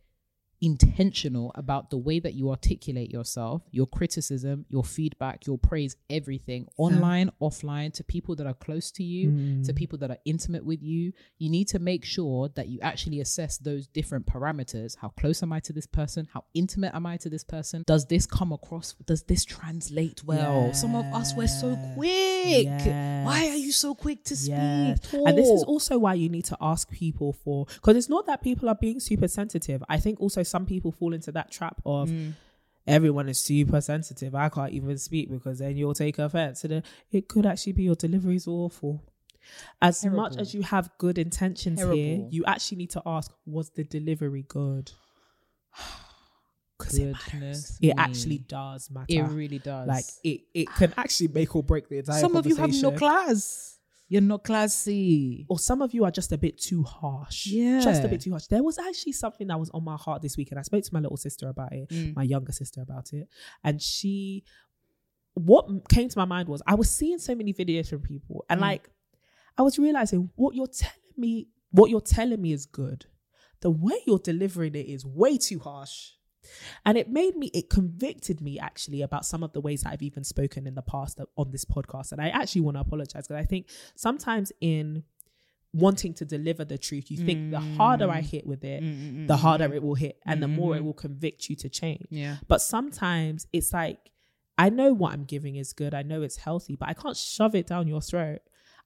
A: intentional about the way that you articulate yourself, your criticism, your feedback, your praise, everything online, offline, to people that are close to you,
B: Mm.
A: to people that are intimate with you. You need to make sure that you actually assess those different parameters. How close am I to this person? How intimate am I to this person? Does this come across? Does this translate well? Some of us, we're so
B: Yes.
A: quick. Why are you so quick to speak?
B: Yes. And this is also why you need to ask people for because it's not that people are being super sensitive. I think also some people fall into that trap of
A: Mm.
B: everyone is super sensitive. I can't even speak because then you'll take offense. And then it could actually be your delivery is awful. As much as you have good intentions here, you actually need to ask, was the delivery good? Because it matters. It
A: me.
B: actually does matter.
A: It really does.
B: like it, it can actually make or break the entire
A: Some of you have no class. You're not classy.
B: or some of you are just a bit too harsh.
A: Yeah.
B: Just a bit too harsh. There was actually something that was on my heart this week, and I spoke to my little sister about it,
A: Mm.
B: my younger sister about it. And she, what came to my mind was I was seeing so many videos from people, and
A: Mm.
B: like, I was realizing what you're telling me, what you're telling me is good. The way you're delivering it is way too harsh. And it made me, it convicted me actually about some of the ways that I've even spoken in the past on this podcast. And I actually want to apologize because I think sometimes in wanting to deliver the truth, you think the mm. harder I hit with it, mm, mm, the harder it will hit and the more it mm-hmm. will convict you to change.
A: Yeah.
B: But sometimes it's like, I know what I'm giving is good. I know it's healthy, but I can't shove it down your throat.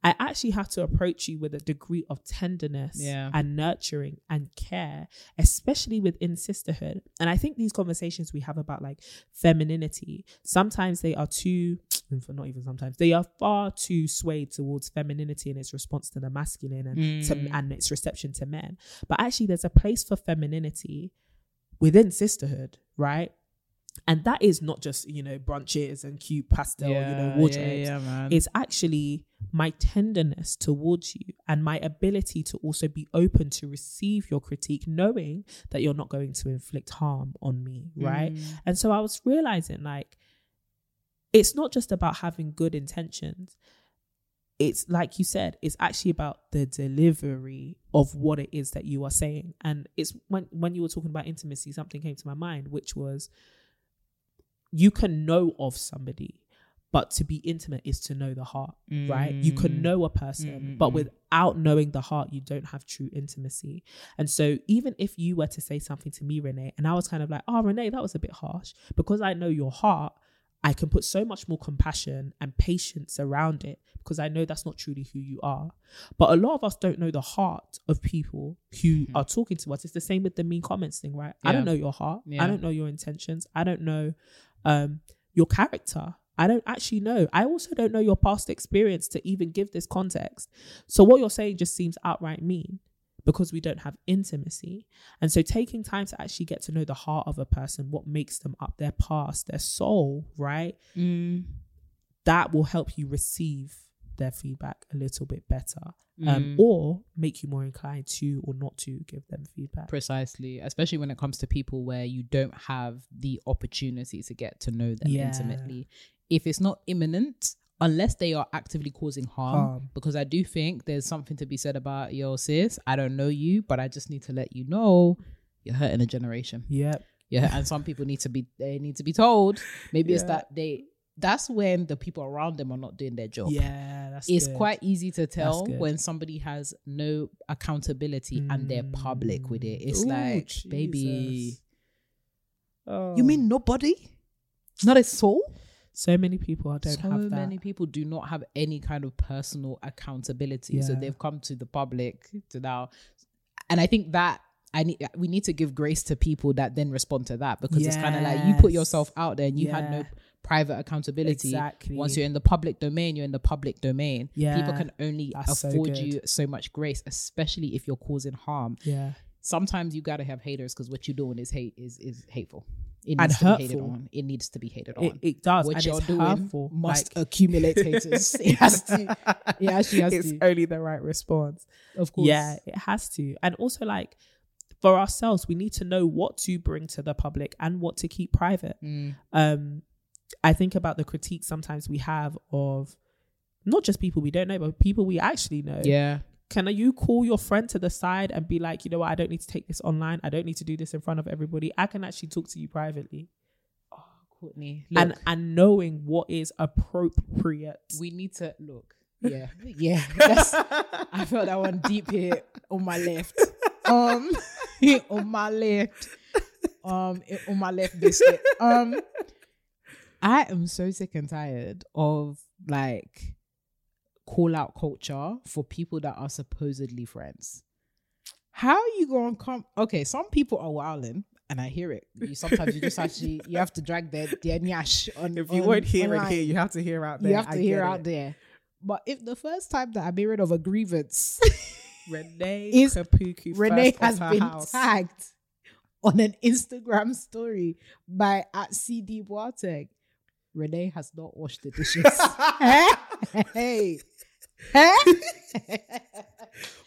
B: I actually have to approach you with a degree of tenderness
A: Yeah.
B: and nurturing and care, especially within sisterhood. And I think these conversations we have about like femininity, sometimes they are too, <tsk> not even sometimes, they are far too swayed towards femininity and its response to the masculine and, to, mm. and its reception to men. But actually, there's a place for femininity within sisterhood, right? And that is not just, you know, brunches and cute pastel, you know, wardrobes
A: yeah, man.
B: it's actually my tenderness towards you and my ability to also be open to receive your critique, knowing that you're not going to inflict harm on me, right? Mm. And so I was realizing like, it's not just about having good intentions. It's like you said, it's actually about the delivery of what it is that you are saying. And it's when when you were talking about intimacy, something came to my mind, which was you can know of somebody, but to be intimate is to know the heart, right? You can mm. know a person, mm, mm, but without knowing the heart, you don't have true intimacy. And so, even if you were to say something to me, Renee, and I was kind of like, oh, Renee, that was a bit harsh, because I know your heart, I can put so much more compassion and patience around it because I know that's not truly who you are. But a lot of us don't know the heart of people who mm-hmm. are talking to us. It's the same with the mean comments thing, right? I don't know your heart.
A: Yeah.
B: I don't know your intentions. I don't know um, your character. I don't actually know. I also don't know your past experience to even give this context. So what you're saying just seems outright mean because we don't have intimacy. And so taking time to actually get to know the heart of a person, what makes them up, their past, their soul, right? That will help you receive their feedback a little bit better. Um, or make you more inclined to or not to give them feedback.
A: Precisely, especially when it comes to people where you don't have the opportunity to get to know them
B: Yeah.
A: intimately. If it's not imminent, unless they are actively causing harm,
B: Harm.
A: because I do think there's something to be said about your sis. I don't know you, but I just need to let you know you're hurting a generation.
B: Yep.
A: Yeah, and some people need to be they need to be told. Maybe it's that they. That's when the people around them are not doing their job
B: Yeah, that's
A: it's
B: good.
A: quite easy to tell when somebody has no accountability and they're public with it. It's mm.
B: Ooh,
A: like, baby,
B: Oh.
A: you mean nobody? Not a soul?
B: so many people don't
A: so
B: have that?
A: many people do not have any kind of personal accountability. So they've come to the public to now. And I think that I need we need to give grace to people that then respond to that because it's kind of like you put yourself out there and you had no
B: Yeah.
A: Private accountability.
B: Exactly.
A: Once you're in the public domain, you're in the public domain.
B: Yeah.
A: People can only
B: That's
A: afford
B: good.
A: you so much grace, especially if you're causing harm.
B: Yeah.
A: Sometimes you gotta have haters because what you're doing is hate is is hateful. It needs to be hated on. It needs to be hated
B: It,
A: on.
B: it does.
A: what
B: and
A: you're
B: it's
A: doing
B: hurtful.
A: must
B: Like-
A: accumulate haters. <laughs> <laughs> It has to. It actually has
B: it's
A: to.
B: It's only the right response.
A: Of course.
B: Yeah, it has to. And also, like, for ourselves, we need to know what to bring to the public and what to keep private.
A: Mm.
B: Um, I think about the critique sometimes we have of not just people we don't know, but people we actually know.
A: Yeah.
B: Can you call your friend to the side and be like, you know what, I don't need to take this online. I don't need to do this in front of everybody. I can actually talk to you privately.
A: Courtney.
B: and
A: look,
B: and knowing what is appropriate.
A: we need to look. <laughs> Yeah. Yeah. I felt that one deep here on my left. Um <laughs> on my left. Um on my left biscuit. Um I am so sick and tired of like call out culture for people that are supposedly friends. How are you gonna come? Okay, some people are wilding, and I hear it. You sometimes you just actually you have to drag their their nyash on.
B: The If you
A: on-
B: won't hear
A: online.
B: it here, you have to hear out there.
A: You have to
B: I
A: hear out
B: it.
A: there. But if the first time that I'm hearing of a grievance, <laughs>
B: Renee <laughs>
A: Is-
B: Kapuku
A: Renee has been
B: house.
A: tagged on an Instagram story by at CD Boateng. Renee has not washed the dishes. <laughs> hey. <laughs>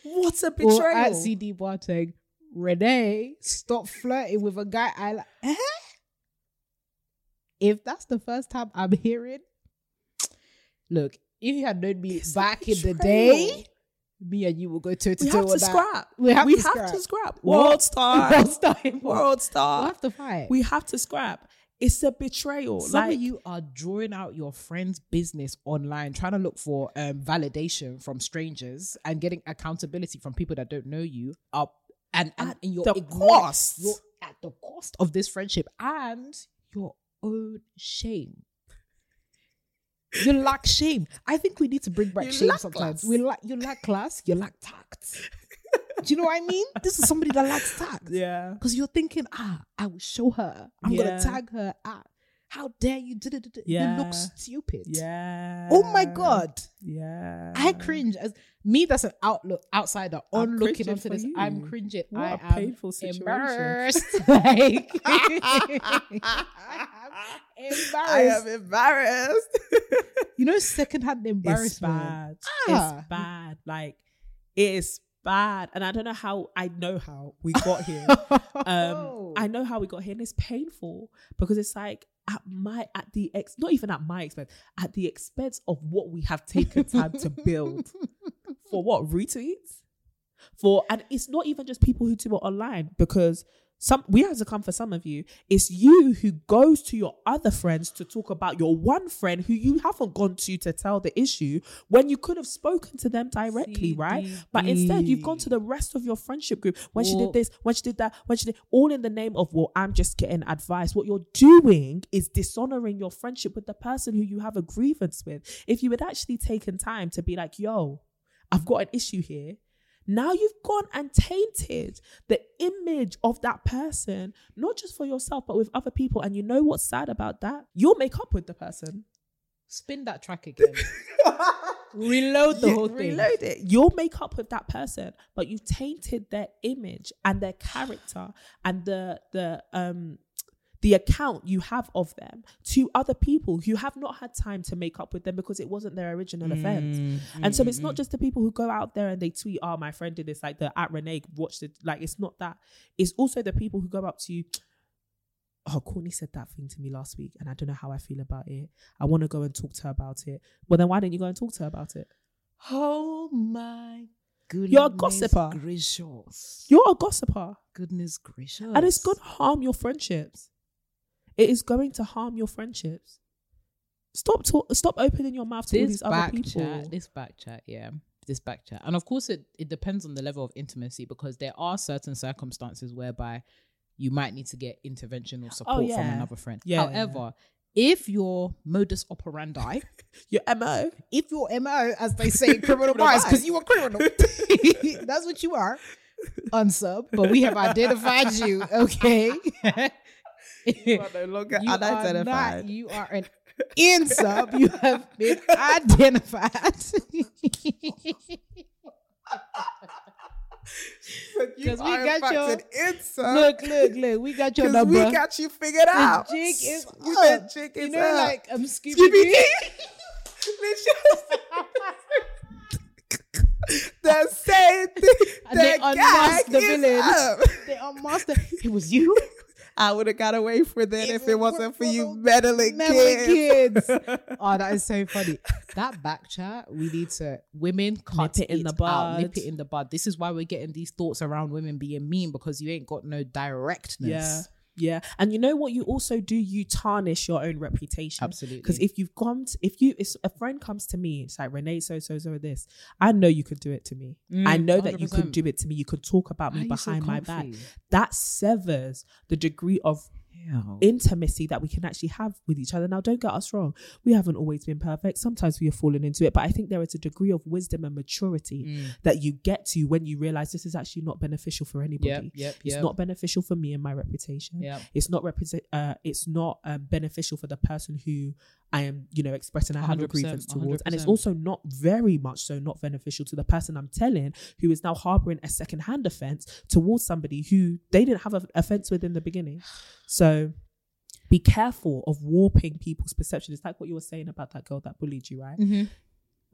B: What a
A: or
B: betrayal!
A: at CD Boateng, Renee, stop flirting with a guy I like. Eh? If that's the first time I'm hearing, look, if you had known me
B: It's
A: back in the day, me and you will go toe to
B: We
A: toe
B: have to
A: that.
B: scrap.
A: We have
B: we
A: to
B: have
A: scrap.
B: to scrap. World star.
A: World star.
B: World star.
A: We'll have to fight.
B: we have to scrap. It's a betrayal.
A: Some
B: like
A: of you are drawing out your friend's business online, trying to look for um, validation from strangers and getting accountability from people that don't know you up and, and,
B: At
A: and you're
B: the cost.
A: you're at the cost of this friendship and your own shame. You lack shame. I think we need to bring back
B: You
A: shame sometimes.
B: class.
A: We lack you lack class, you lack tact. Do you know what I mean? This is somebody that likes tact.
B: yeah.
A: Because you're thinking, ah, I will show her. I'm
B: Yeah.
A: gonna tag her. Ah, how dare you?
B: Yeah.
A: You look stupid.
B: Yeah.
A: Oh my god.
B: Yeah.
A: I cringe as me. That's an outlook outsider
B: I'm
A: on looking
B: cringing
A: onto
B: for
A: this. I'm
B: you.
A: cringing.
B: What
A: I
B: a
A: am
B: painful situation.
A: embarrassed. <laughs> like, <laughs> embarrassed.
B: I am embarrassed.
A: you know, secondhand <laughs>
B: it's
A: embarrassment.
B: bad.
A: Ah.
B: It's bad. Like it is bad. And I don't know how I know how we got here. <laughs> um I know how we got here and it's painful because it's like at my at the ex not even at my expense, at the expense of what we have taken time to <laughs> build. For what? Retweets? For and it's not even just people who do it online because some we have to come for some of you. It's you who goes to your other friends to talk about your one friend who you haven't gone to to tell the issue when you could have spoken to them directly, right? But instead, you've gone to the rest of your friendship group when she did this, when she did that, when she did all in the name of well, I'm just getting advice. What you're doing is dishonoring your friendship with the person who you have a grievance with. If you had actually taken time to be like, yo, I've got an issue here. Now you've gone and tainted the image of that person, not just for yourself, but with other people. And you know what's sad about that? You'll make up with the person.
A: Spin that track again. <laughs> Reload the
B: You-
A: whole thing.
B: Reload it. You'll make up with that person, but you've tainted their image and their character and the the um the account you have of them to other people who have not had time to make up with them because it wasn't their original mm, offense. Mm, and so it's mm, not just the people who go out there and they tweet, "Oh, my friend did this," like the at Renee watched it. Like it's not that. It's also the people who go up to you. Oh, Courtney said that thing to me last week, and I don't know how I feel about it. I want to go and talk to her about it. Well, then why didn't you go and talk to her about it?
A: Oh my goodness.
B: You're a gossiper.
A: Gracious.
B: You're a gossiper,
A: Goodness gracious.
B: and it's going to harm your friendships. It is going to harm your friendships. Stop talk, Stop opening your mouth to all
A: this
B: these other people.
A: chat, this back chat, yeah, this back chat, and of course it it depends on the level of intimacy because there are certain circumstances whereby you might need to get intervention or oh, support from
B: Oh, yeah.
A: another friend.
B: Yeah.
A: However, if your modus operandi, <laughs>
B: Your mo. <laughs>
A: if your mo, as they say, in criminal
B: Criminal
A: minds, because you are criminal, <laughs> that's what you are, unsub. But we have identified you, okay. <laughs>
B: You are no longer
A: You are
B: unidentified.
A: not. You are an <laughs> insub. You have been identified.
B: Because
A: we got your-
B: insult.
A: look, look, look. We got your number.
B: we got you figured
A: the
B: out.
A: jig is
B: We
A: up.
B: the jig is
A: you know,
B: up.
A: like um, Scooby Doo. <laughs>
B: the same thing.
A: They unmasked the villain.
B: up.
A: They unmasked. the- It was you.
B: I would have got away with it
A: If
B: if
A: it
B: it wasn't for you meddling
A: Meddling
B: kids.
A: kids. <laughs> oh, that is so funny. That back chat, we need to women cut
B: Nip it in the
A: out,
B: bud.
A: nip it in the bud. This is why we're getting these thoughts around women being mean because you ain't got no directness.
B: Yeah. Yeah. And you know what you also do? You tarnish your own reputation.
A: Absolutely.
B: Because if you've gone, to, if you, if a friend comes to me, it's like Renee, so, so, so, this, I know you could do it to me.
A: Mm,
B: I know that you could do it to me. You could talk about me
A: are you so
B: behind my back. That severs the degree of intimacy that we can actually have with each other. Now, don't get us wrong. We haven't always been perfect. Sometimes we have fallen into it, but I think there is a degree of wisdom and maturity
A: Mm.
B: that you get to when you realize this is actually not beneficial for anybody.
A: Yep, yep,
B: It's
A: yep.
B: not beneficial for me and my reputation. It's not represent. Uh, it's not um, beneficial for the person who I am, you know, expressing I have a
A: 100%,
B: grievance towards, and it's also not very much so not beneficial to the person I'm telling who is now harboring a secondhand offense towards somebody who they didn't have an offense with in the beginning. So be careful of warping people's perception. It's like what you were saying about that girl that bullied you, right?
A: Mm-hmm.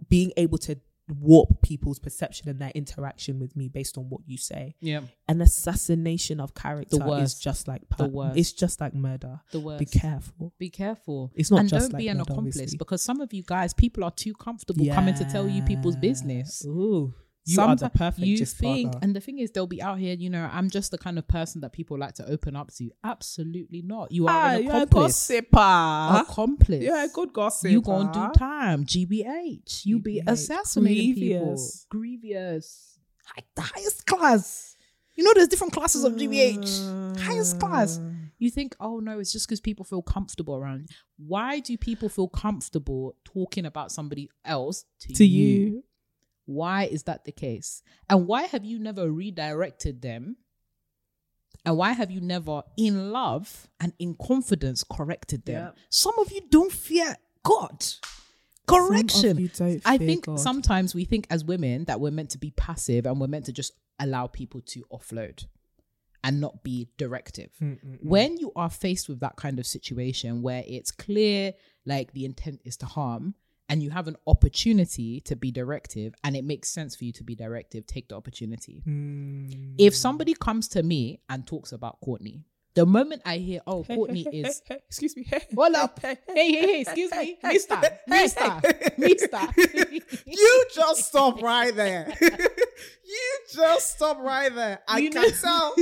B: Being able to warp people's perception and their interaction with me based on what you say.
A: Yeah.
B: An assassination of character is just like
A: The
B: per-
A: worst.
B: It's just like murder.
A: The worst.
B: Be careful.
A: Be careful.
B: It's not
A: and
B: just
A: don't be an
B: murder,
A: accomplice
B: obviously.
A: because some of you guys, people are too comfortable coming to tell you people's business.
B: Ooh. You are the perfect
A: you think,
B: partner.
A: and the thing is, they'll be out here. You know, I'm just the kind of person that people like to open up to. Absolutely not. You are
B: Ah,
A: an
B: you're a
A: accomplice.
B: gossiper.
A: accomplice.
B: You're a good gossiper.
A: You gonna do time, GBH. You be assassinating
B: Grievous.
A: people. Grievous. Hi- the highest class. You know, there's different classes of GBH. Highest class. You think, oh no, it's just because people feel comfortable around. Why do people feel comfortable talking about somebody else to,
B: to
A: you?
B: you.
A: Why is that the case? And why have you never redirected them? And why have you never, in love and in confidence, corrected them?
B: Yep.
A: Some of you don't fear God. Correction. I think
B: God.
A: sometimes we think as women that we're meant to be passive and we're meant to just allow people to offload and not be directive. When you are faced with that kind of situation where it's clear like the intent is to harm and you have an opportunity to be directive and it makes sense for you to be directive, take the opportunity.
B: Mm.
A: If somebody comes to me and talks about Courtney, the moment I hear, oh, Courtney is
B: excuse me. Hey,
A: Hold up.
B: Hey,
A: Hey, hey, hey, excuse me. Mister. Mister. Mister. <laughs>
C: you just stop right there. <laughs> you just stop right there. I
A: You
C: can
A: know-
C: tell.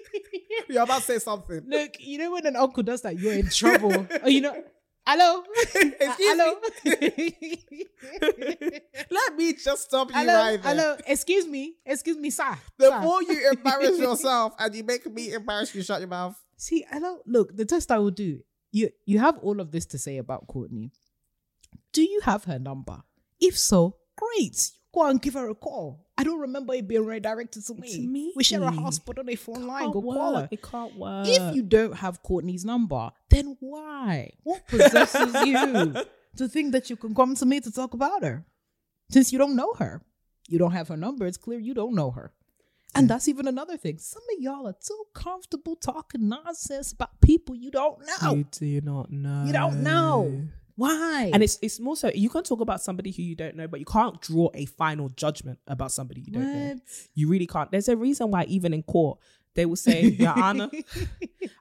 C: <laughs> You're about to say something.
A: Look, you know when an uncle does that, you're in trouble. oh, you know, hello, <laughs>
C: Excuse
A: hello, <laughs>
C: Let me just stop you
A: hello,
C: right there.
A: hello. Excuse me, excuse me, sir. sir.
C: more you embarrass <laughs> yourself and you make me embarrass you, shut your mouth.
A: See, hello. Look, the test I will do. You you have all of this to say about Courtney. Do you have her number? If so, great. You go and give her a call. I don't remember it being redirected to me.
B: To me.
A: We share a hotspot on a phone line. Go call her.
B: It can't work.
A: If you don't have Courtney's number, then why? What possesses you <laughs> to think that you can come to me to talk about her? Since you don't know her, you don't have her number. It's clear you don't know her. And that's even another thing. Some of y'all are too comfortable talking nonsense about people you don't know.
B: you do not know.
A: You don't know. Why?
B: And it's it's more so you can talk about somebody who you don't know, but you can't draw a final judgment about somebody you don't know. You really can't. There's a reason why even in court they will say, <laughs> Your Honor,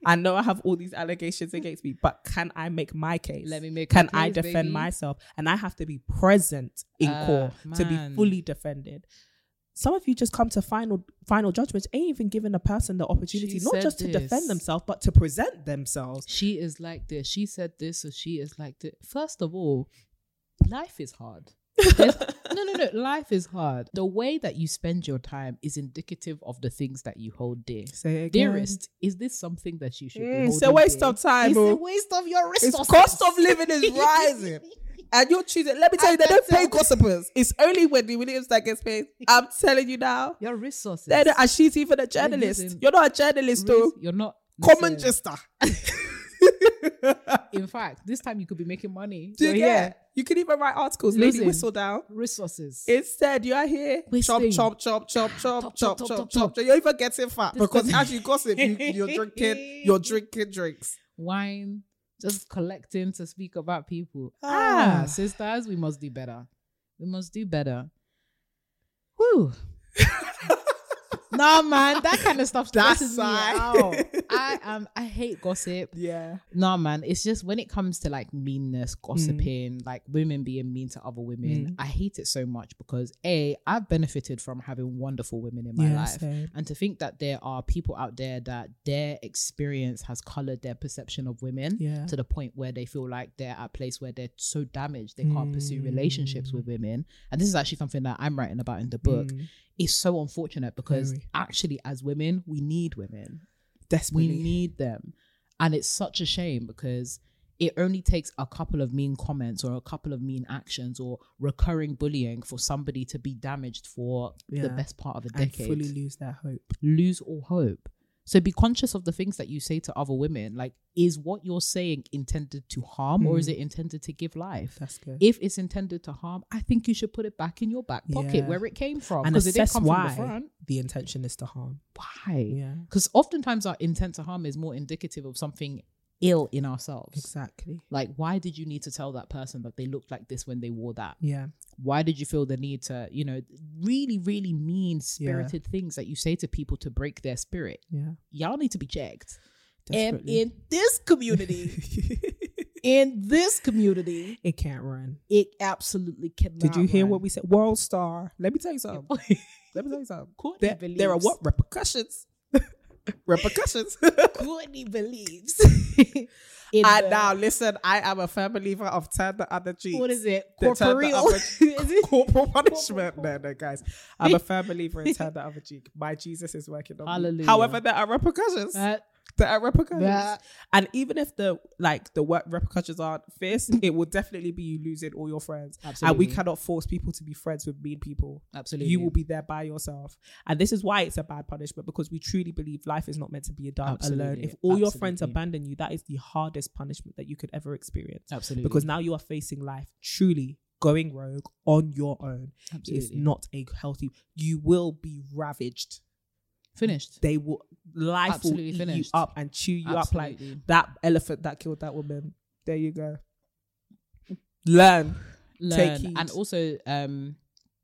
B: I know I have all these allegations against me, but can I make my case?
A: Let me make
B: Can
A: my
B: I defend
A: baby.
B: myself? And I have to be present in
A: Ah,
B: court to be fully defended. Some of you just come to final final judgments, ain't even giving a person the opportunity
A: She
B: not just to
A: this.
B: defend themselves, but to present themselves.
A: she is like this. She said this, or she is like this. First of all, life is hard. <laughs> No, no, no. Life is hard. The way that you spend your time is indicative of the things that you hold dear.
B: Say it again.
A: Dearest, is this something that you should
B: Mm, it's a waste
A: dear?
B: of time,
A: It's a waste of your
C: It's
A: resources.
C: cost of living is <laughs> rising. And you're choosing. Let me tell you, they don't pay gossipers. It's only Wendy Williams that gets paid. I'm telling you now.
A: Your resources.
C: They don't- and she's even a journalist. You're not a journalist, though.
A: You're not.
C: Common jester. <laughs>
A: In fact, this time you could be making money.
C: Do you
A: You're
C: get?
A: here.
C: You can even write articles. Lady whistle down.
A: Resources.
C: Instead, you are here. Chop, chop, chop, chop, <sighs> chop,
A: Chop,
C: chop,
A: chop,
C: chop,
A: chop,
C: chop.
A: chop.
C: You're even getting fat
A: This
C: because as you gossip, you, you're drinking, <laughs> you're drinking drinks.
A: wine, just collecting to speak about people.
C: Ah.
A: Ah, sisters, we must do better. We must do better. Whew. <laughs> nah, man, that kind of stuff stresses me out. <laughs> I um, I hate gossip.
C: Yeah.
A: No man, it's just when it comes to like meanness, mm. gossiping, like women being mean to other women, mm. I hate it so much because a I've benefited from having wonderful women in my
B: Yeah,
A: life,
B: same.
A: and to think that there are people out there that their experience has colored their perception of women
B: Yeah.
A: to the point where they feel like they're at a place where they're so damaged they can't pursue relationships mm. with women. And this is actually something that I'm writing about in the book. It's so unfortunate because
B: Very.
A: actually, as women, we need women
B: Desperately.
A: we need them and it's such a shame because it only takes a couple of mean comments or a couple of mean actions or recurring bullying for somebody to be damaged for
B: Yeah.
A: the best part of a
B: and
A: decade
B: fully lose their hope.
A: lose all hope so be conscious of the things that you say to other women like is what you're saying intended to harm or is
B: Hmm.
A: it intended to give life
B: That's good.
A: if it's intended to harm i think you should put it back in your back pocket
B: Yeah.
A: where it came from
B: and
A: because it didn't
B: assess
A: come
B: why
A: from the front
B: the intention is to harm.
A: why
B: Yeah.
A: because oftentimes our intent to harm is more indicative of something ill in ourselves.
B: Exactly.
A: Like, why did you need to tell that person that they looked like this when they wore that?
B: Yeah.
A: Why did you feel the need to, you know, really, really mean spirited things that you say to people to break their spirit?
B: Yeah.
A: Y'all need to be checked. And in this community, <laughs> in this community,
B: It can't run.
A: it absolutely cannot.
B: Did you hear
A: run.
B: what we said? World star. Let me tell you something. <laughs> Let me tell you something.
A: Courtney
B: There, there are what repercussions? Repercussions. <laughs>
A: Courtney believes. <laughs>
B: and
A: the-
B: now listen, I am a firm believer of turn the other cheek.
A: what is it?
B: The turn the
A: Corporeal. <laughs> is it?
B: Corporal punishment. No, no, guys. I'm a firm believer in turn the other cheek. My Jesus is working on me.
A: Hallelujah.
B: However, there are repercussions.
A: That-
B: there are repercussions.
A: that-
B: And even if the like the work repercussions aren't fierce, <laughs> it will definitely be you losing all your friends.
A: Absolutely.
B: And we cannot force people to be friends with mean people.
A: Absolutely.
B: You will be there by yourself. And this is why it's a bad punishment because we truly believe life is not meant to be a done alone. If all your friends
A: Absolutely.
B: abandon you, that is the hardest punishment that you could ever experience.
A: Absolutely.
B: Because now you are facing life truly going rogue on your own. It's
A: Absolutely.
B: not a healthy. You will be ravaged.
A: Finished.
B: They will life
A: Absolutely
B: will eat
A: finished.
B: you up and chew you up like that elephant that killed that woman. There you go. Learn.
A: learn and also um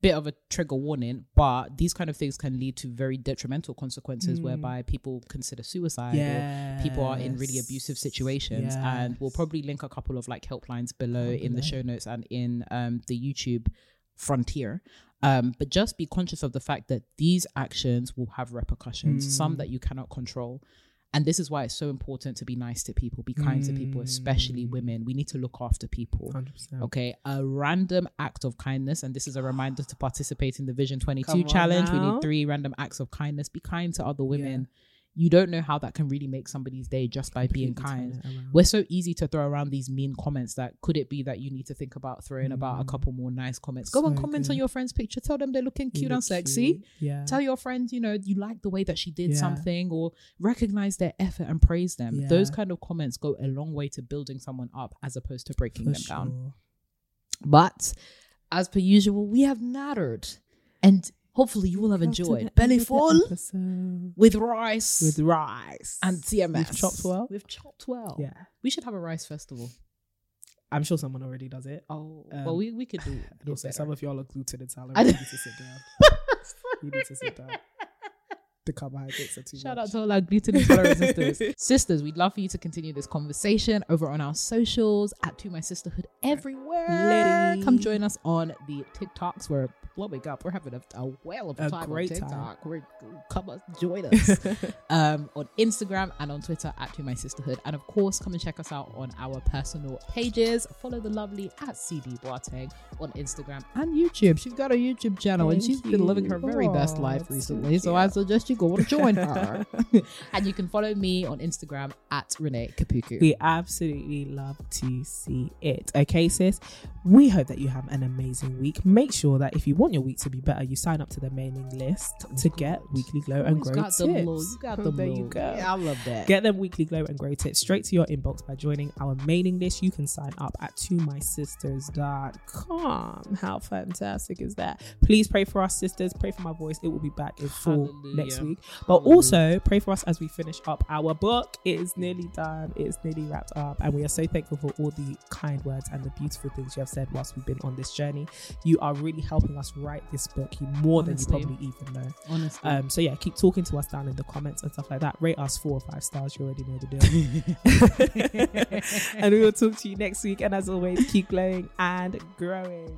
A: bit of a trigger warning but these kind of things can lead to very detrimental consequences whereby people consider suicide or people are in really abusive
B: Yes.
A: situations and we'll probably link a couple of like helplines below in the show notes and in um the youtube frontier um but just be conscious of the fact that these actions will have repercussions some that you cannot control and this is why it's so important to be nice to people be kind to people especially women we need to look after people
B: 100%.
A: Okay, a random act of kindness, and this is a reminder to participate in the Vision 22
B: Come on
A: challenge. We need three random acts of kindness. Be kind to other women. You don't know how that can really make somebody's day just by being
B: Completely turn
A: kind. We're so easy to throw around these mean comments that could it be that you need to think about throwing about a couple more nice comments? Go and
B: Mm. So
A: comment on your friend's picture. Tell them they're looking cute
B: look
A: and sexy.
B: cute. Yeah.
A: Tell your friend, you know, you like the way that she did
B: Yeah.
A: something or recognize their effort and praise them.
B: Yeah.
A: Those kind of comments go a long way to building someone up as opposed to breaking
B: For
A: them down. But as per usual, we have nattered. And hopefully you will have enjoyed Belly
B: end of the
A: Full with rice
B: with rice
A: and TMS.
B: We've chopped well.
A: We've chopped well.
B: Yeah,
A: We should have a rice festival.
B: I'm sure someone already does it.
A: Oh,
B: Um,
A: well, we, we could do <laughs> it.
B: And also, some of y'all are glued to the.
A: I <laughs>
B: You need to sit down. You need to sit down. The carbohydrates are too
A: Shout
B: much.
A: out to all our gluten intolerant <laughs> sisters. Sisters, we'd love for you to continue this conversation over on our socials at To My Sisterhood everywhere.
B: Liddy.
A: Come join us on the TikToks. We're blowing up. We're having a, a whale of a,
B: A
A: time
B: great
A: on
B: time.
A: TikTok. We're come us, join us <laughs> um, on Instagram and on Twitter at To My Sisterhood. And of course, come and check us out on our personal pages. Follow the lovely at CD Boateng on Instagram and YouTube. She's got a YouTube channel and
B: Thank
A: she's been living her
B: you.
A: very best life
B: so
A: recently. So
B: cute.
A: I suggest you go and join her. <laughs> and you can follow me on Instagram at Renee Kapuku.
B: We absolutely love to see it. Okay, sis. We hope that you have an amazing week. Make sure that if you want your week to be better, you sign up to the mailing list oh to get weekly glow and
A: Always
B: grow
A: got
B: tips.
A: them. You got oh, them
B: there
A: low.
B: you go.
A: Yeah, I love that.
B: Get them weekly glow and grow tips straight to your inbox by joining our mailing list. You can sign up at tomysisters.com. How fantastic is that? Please pray for our sisters. Pray for my voice. It will be back in full
A: Hallelujah.
B: next week. But also pray for us as we finish up our book. It is nearly done. It's nearly wrapped up. And we are so thankful for all the kind words and the beautiful things you have said whilst we've been on this journey. You are really helping us write this book you more
A: Honestly.
B: than you probably even know.
A: Honestly.
B: Um, so yeah, keep talking to us down in the comments and stuff like that. Rate us four or five stars. You already know the deal. <laughs> <laughs> and we will talk to you next week. And as always, keep glowing and growing.